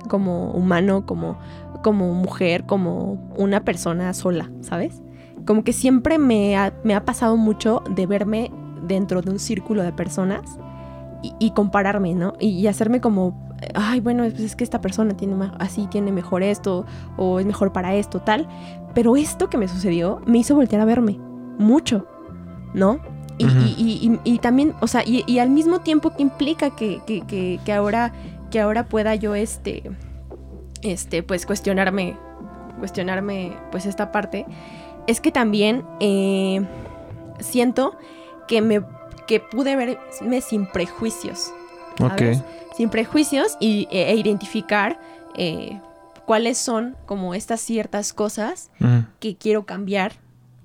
como humano, como, como mujer, como una persona sola, ¿sabes? Como que siempre me ha, me ha pasado mucho de verme dentro de un círculo de personas y, y compararme, ¿no? Y, y hacerme como, ay, bueno, pues es que esta persona tiene ma- así, tiene mejor esto, o es mejor para esto, tal. Pero esto que me sucedió me hizo voltear a verme mucho, ¿no? Y, y- y- y- y también, o sea, y, al mismo tiempo que implica que, que- que- que ahora que ahora pueda yo, este, este, pues cuestionarme, cuestionarme, pues esta parte, es que también eh, siento que me, que pude verme sin prejuicios. ¿sabes? Sin prejuicios y, e, e identificar eh, cuáles son como estas ciertas cosas que quiero cambiar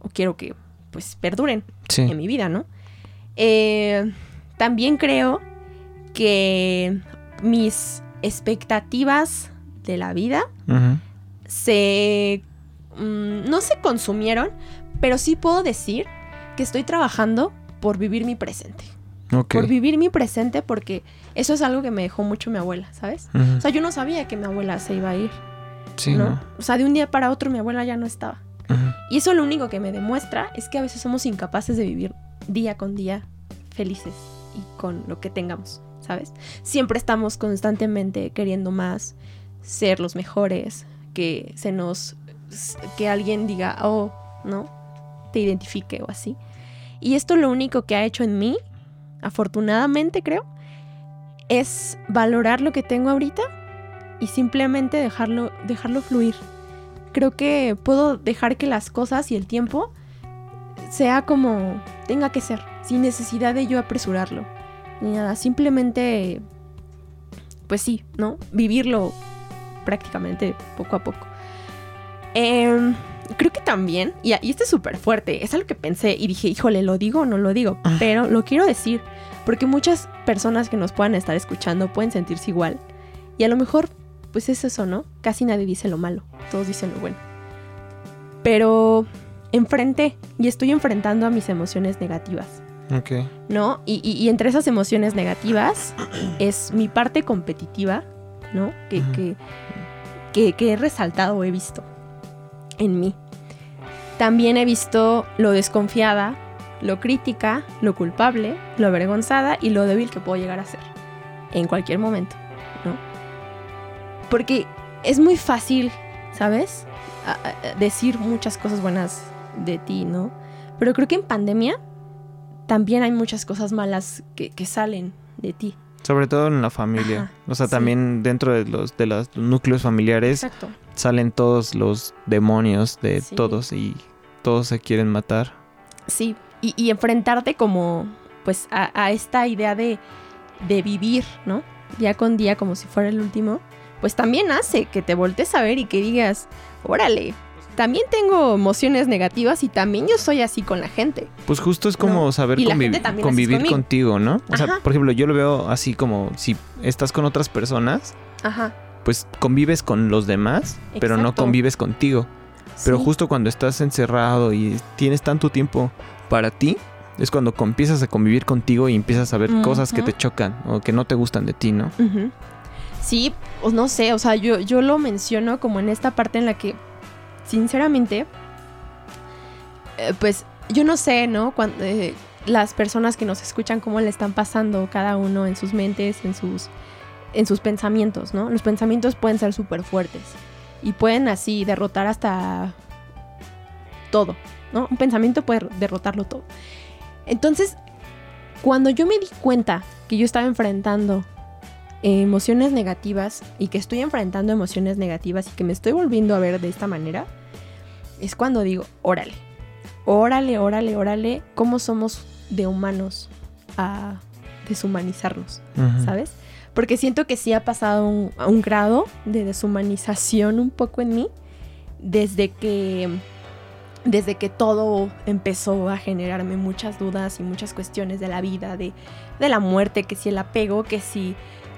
o quiero que pues perduren Sí. en mi vida, ¿no? Eh, también creo que mis expectativas de la vida se... mm, no se consumieron, pero sí puedo decir que estoy trabajando por vivir mi presente. Por vivir mi presente porque eso es algo que me dejó mucho mi abuela, ¿sabes? O sea, yo no sabía que mi abuela se iba a ir, Sí, ¿no? ¿no? O sea, de un día para otro mi abuela ya no estaba. Y eso lo único que me demuestra es que a veces somos incapaces de vivir día con día felices y con lo que tengamos, ¿sabes? Siempre estamos constantemente queriendo más, ser los mejores, que se nos que alguien diga, "Oh, ¿no? te identifique o así." Y esto lo único que ha hecho en mí, afortunadamente creo, es valorar lo que tengo ahorita y simplemente dejarlo dejarlo fluir creo que puedo dejar que las cosas y el tiempo sea como tenga que ser, sin necesidad de yo apresurarlo. Ni nada, simplemente, pues sí, ¿no? Vivirlo prácticamente poco a poco. Em, creo que también, y, y este es súper fuerte, es algo que pensé y dije, híjole, ¿lo digo o no lo digo? Pero lo quiero decir, porque muchas personas que nos puedan estar escuchando pueden sentirse igual. Y a lo mejor, pues es eso, ¿no? Casi nadie dice lo malo, todos dicen lo bueno. Pero enfrenté y estoy enfrentando a mis emociones negativas, Ok. ¿no? Y, y- y entre esas emociones negativas es mi parte competitiva, ¿no? Que, que, que, que he resaltado o he visto en mí. También he visto lo desconfiada, lo crítica, lo culpable, lo avergonzada y lo débil que puedo llegar a ser en cualquier momento, ¿no? Porque es muy fácil, ¿sabes? A- a- decir muchas cosas buenas de ti, ¿no? Pero creo que en pandemia también hay muchas cosas malas que, que salen de ti. Sobre todo en la familia. Ajá, o sea, sí. también dentro de los de los núcleos familiares Exacto. salen todos los demonios de Sí. todos y todos se quieren matar. Sí, y, y enfrentarte como, pues, a, a esta idea de, de vivir, ¿no? Día con día como si fuera el último, pues también hace que te voltees a ver y que digas, órale, también tengo emociones negativas y también yo soy así con la gente. Pues justo es como No. saber es convivir contigo, ¿no? O sea, por ejemplo, yo lo veo así como si estás con otras personas, Ajá. pues convives con los demás, pero no convives contigo. Pero justo cuando estás encerrado y tienes tanto tiempo para ti, es cuando empiezas a convivir contigo y empiezas a ver cosas que te chocan o que no te gustan de ti, ¿no? Ujú. Sí, pues no sé, o sea, yo, yo lo menciono como en esta parte en la que, sinceramente, eh, pues yo no sé, ¿no? Cuando, eh, las personas que nos escuchan, cómo le están pasando cada uno en sus mentes, en sus, en sus pensamientos, ¿no? Los pensamientos pueden ser súper fuertes y pueden así derrotar hasta todo, ¿no? Un pensamiento puede derrotarlo todo. Entonces, cuando yo me di cuenta que yo estaba enfrentando eh, emociones negativas y que estoy enfrentando emociones negativas y que me estoy volviendo a ver de esta manera, es cuando digo, órale, órale, órale, órale, cómo somos de humanos a deshumanizarnos. ¿sabes? Porque siento que sí ha pasado un- a un grado de deshumanización un poco en mí desde que desde que todo empezó a generarme muchas dudas y muchas cuestiones de la vida, de, de la muerte, que si el apego, que si,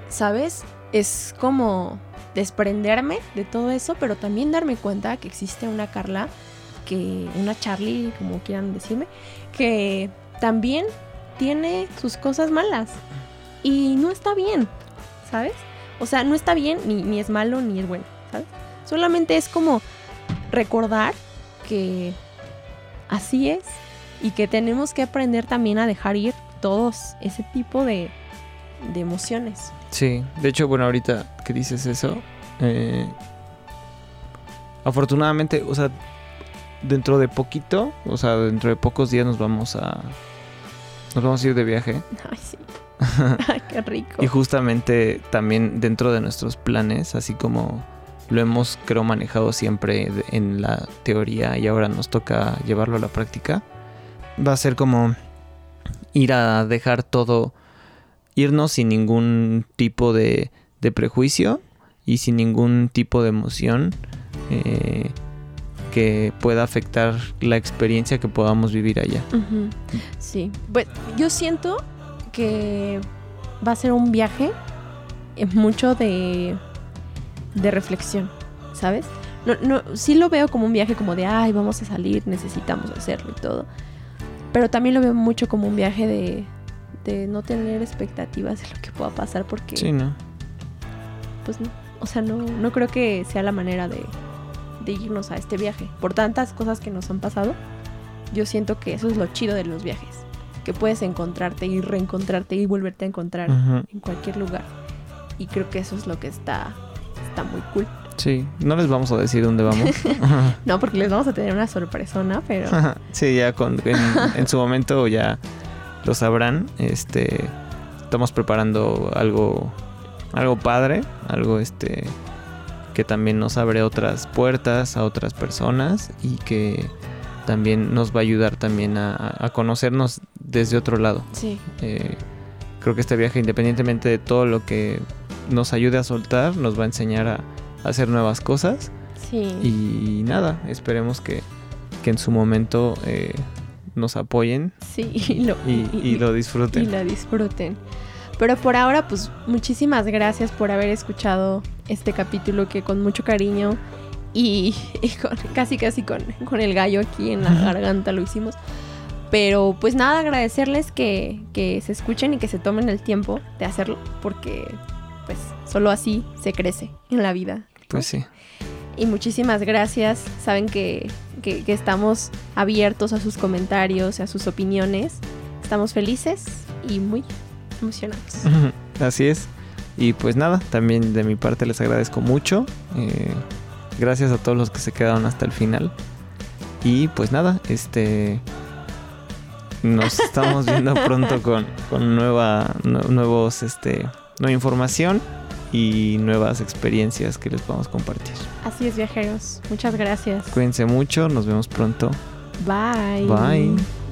¿sabes? Es como desprenderme de todo eso, pero también darme cuenta que existe una Carla, que una Charlie, como quieran decirme, que también tiene sus cosas malas y no está bien, ¿sabes? O sea, no está bien, ni, ni es malo, ni es bueno, ¿sabes? Solamente es como recordar que así es y que tenemos que aprender también a dejar ir todos ese tipo de, de emociones. Sí, de hecho, bueno, ahorita que dices eso, eh, afortunadamente, o sea, dentro de poquito, o sea, dentro de pocos días nos vamos a Nos vamos a ir de viaje. Ay, sí. Ay, qué rico. Y justamente también dentro de nuestros planes, así como lo hemos creo manejado siempre en la teoría y ahora nos toca llevarlo a la práctica, va a ser como ir a dejar todo, irnos sin ningún tipo de, de prejuicio y sin ningún tipo de emoción eh, que pueda afectar la experiencia que podamos vivir allá. Sí. Pues yo siento que va a ser un viaje eh, mucho de, de reflexión, ¿sabes? No, no, sí lo veo como un viaje como de, ay, vamos a salir, necesitamos hacerlo y todo. Pero también lo veo mucho como un viaje de, de no tener expectativas de lo que pueda pasar porque, Sí, ¿no? pues no. O sea, no, no creo que sea la manera de, de irnos a este viaje. Por tantas cosas que nos han pasado, yo siento que eso es lo chido de los viajes. Que puedes encontrarte y reencontrarte y volverte a encontrar en cualquier lugar. Y creo que eso es lo que está, está muy cool. Sí, no les vamos a decir dónde vamos. No, porque les vamos a tener una sorpresona, pero sí, ya con, en, en su momento ya lo sabrán. Este, estamos preparando algo, algo padre, algo este que también nos abre otras puertas a otras personas y que también nos va a ayudar también a, a conocernos desde otro lado. sí. Eh, creo que este viaje, independientemente de todo lo que nos ayude a soltar, nos va a enseñar a, a hacer nuevas cosas. Sí. Y nada, esperemos que, que en su momento eh, nos apoyen sí, y lo, y, y lo disfruten. y disfruten. Pero por ahora, pues muchísimas gracias por haber escuchado este capítulo que con mucho cariño y, y con- casi casi con, con el gallo aquí en la garganta lo hicimos. Pero pues nada, agradecerles que, que se escuchen y que se tomen el tiempo de hacerlo porque pues solo así se crece en la vida. Pues sí. Y muchísimas gracias. Saben que, que- que estamos abiertos a sus comentarios, a sus opiniones. Estamos felices y muy emocionados. Así es. Y pues nada, también de mi parte les agradezco mucho. Eh, gracias a todos los que se quedaron hasta el final. Y pues nada, este nos estamos viendo pronto con, con nueva, nue- nuevos, este, nueva información y nuevas experiencias que les vamos a compartir. Así es, viajeros. Muchas gracias. Cuídense mucho, nos vemos pronto. Bye. Bye.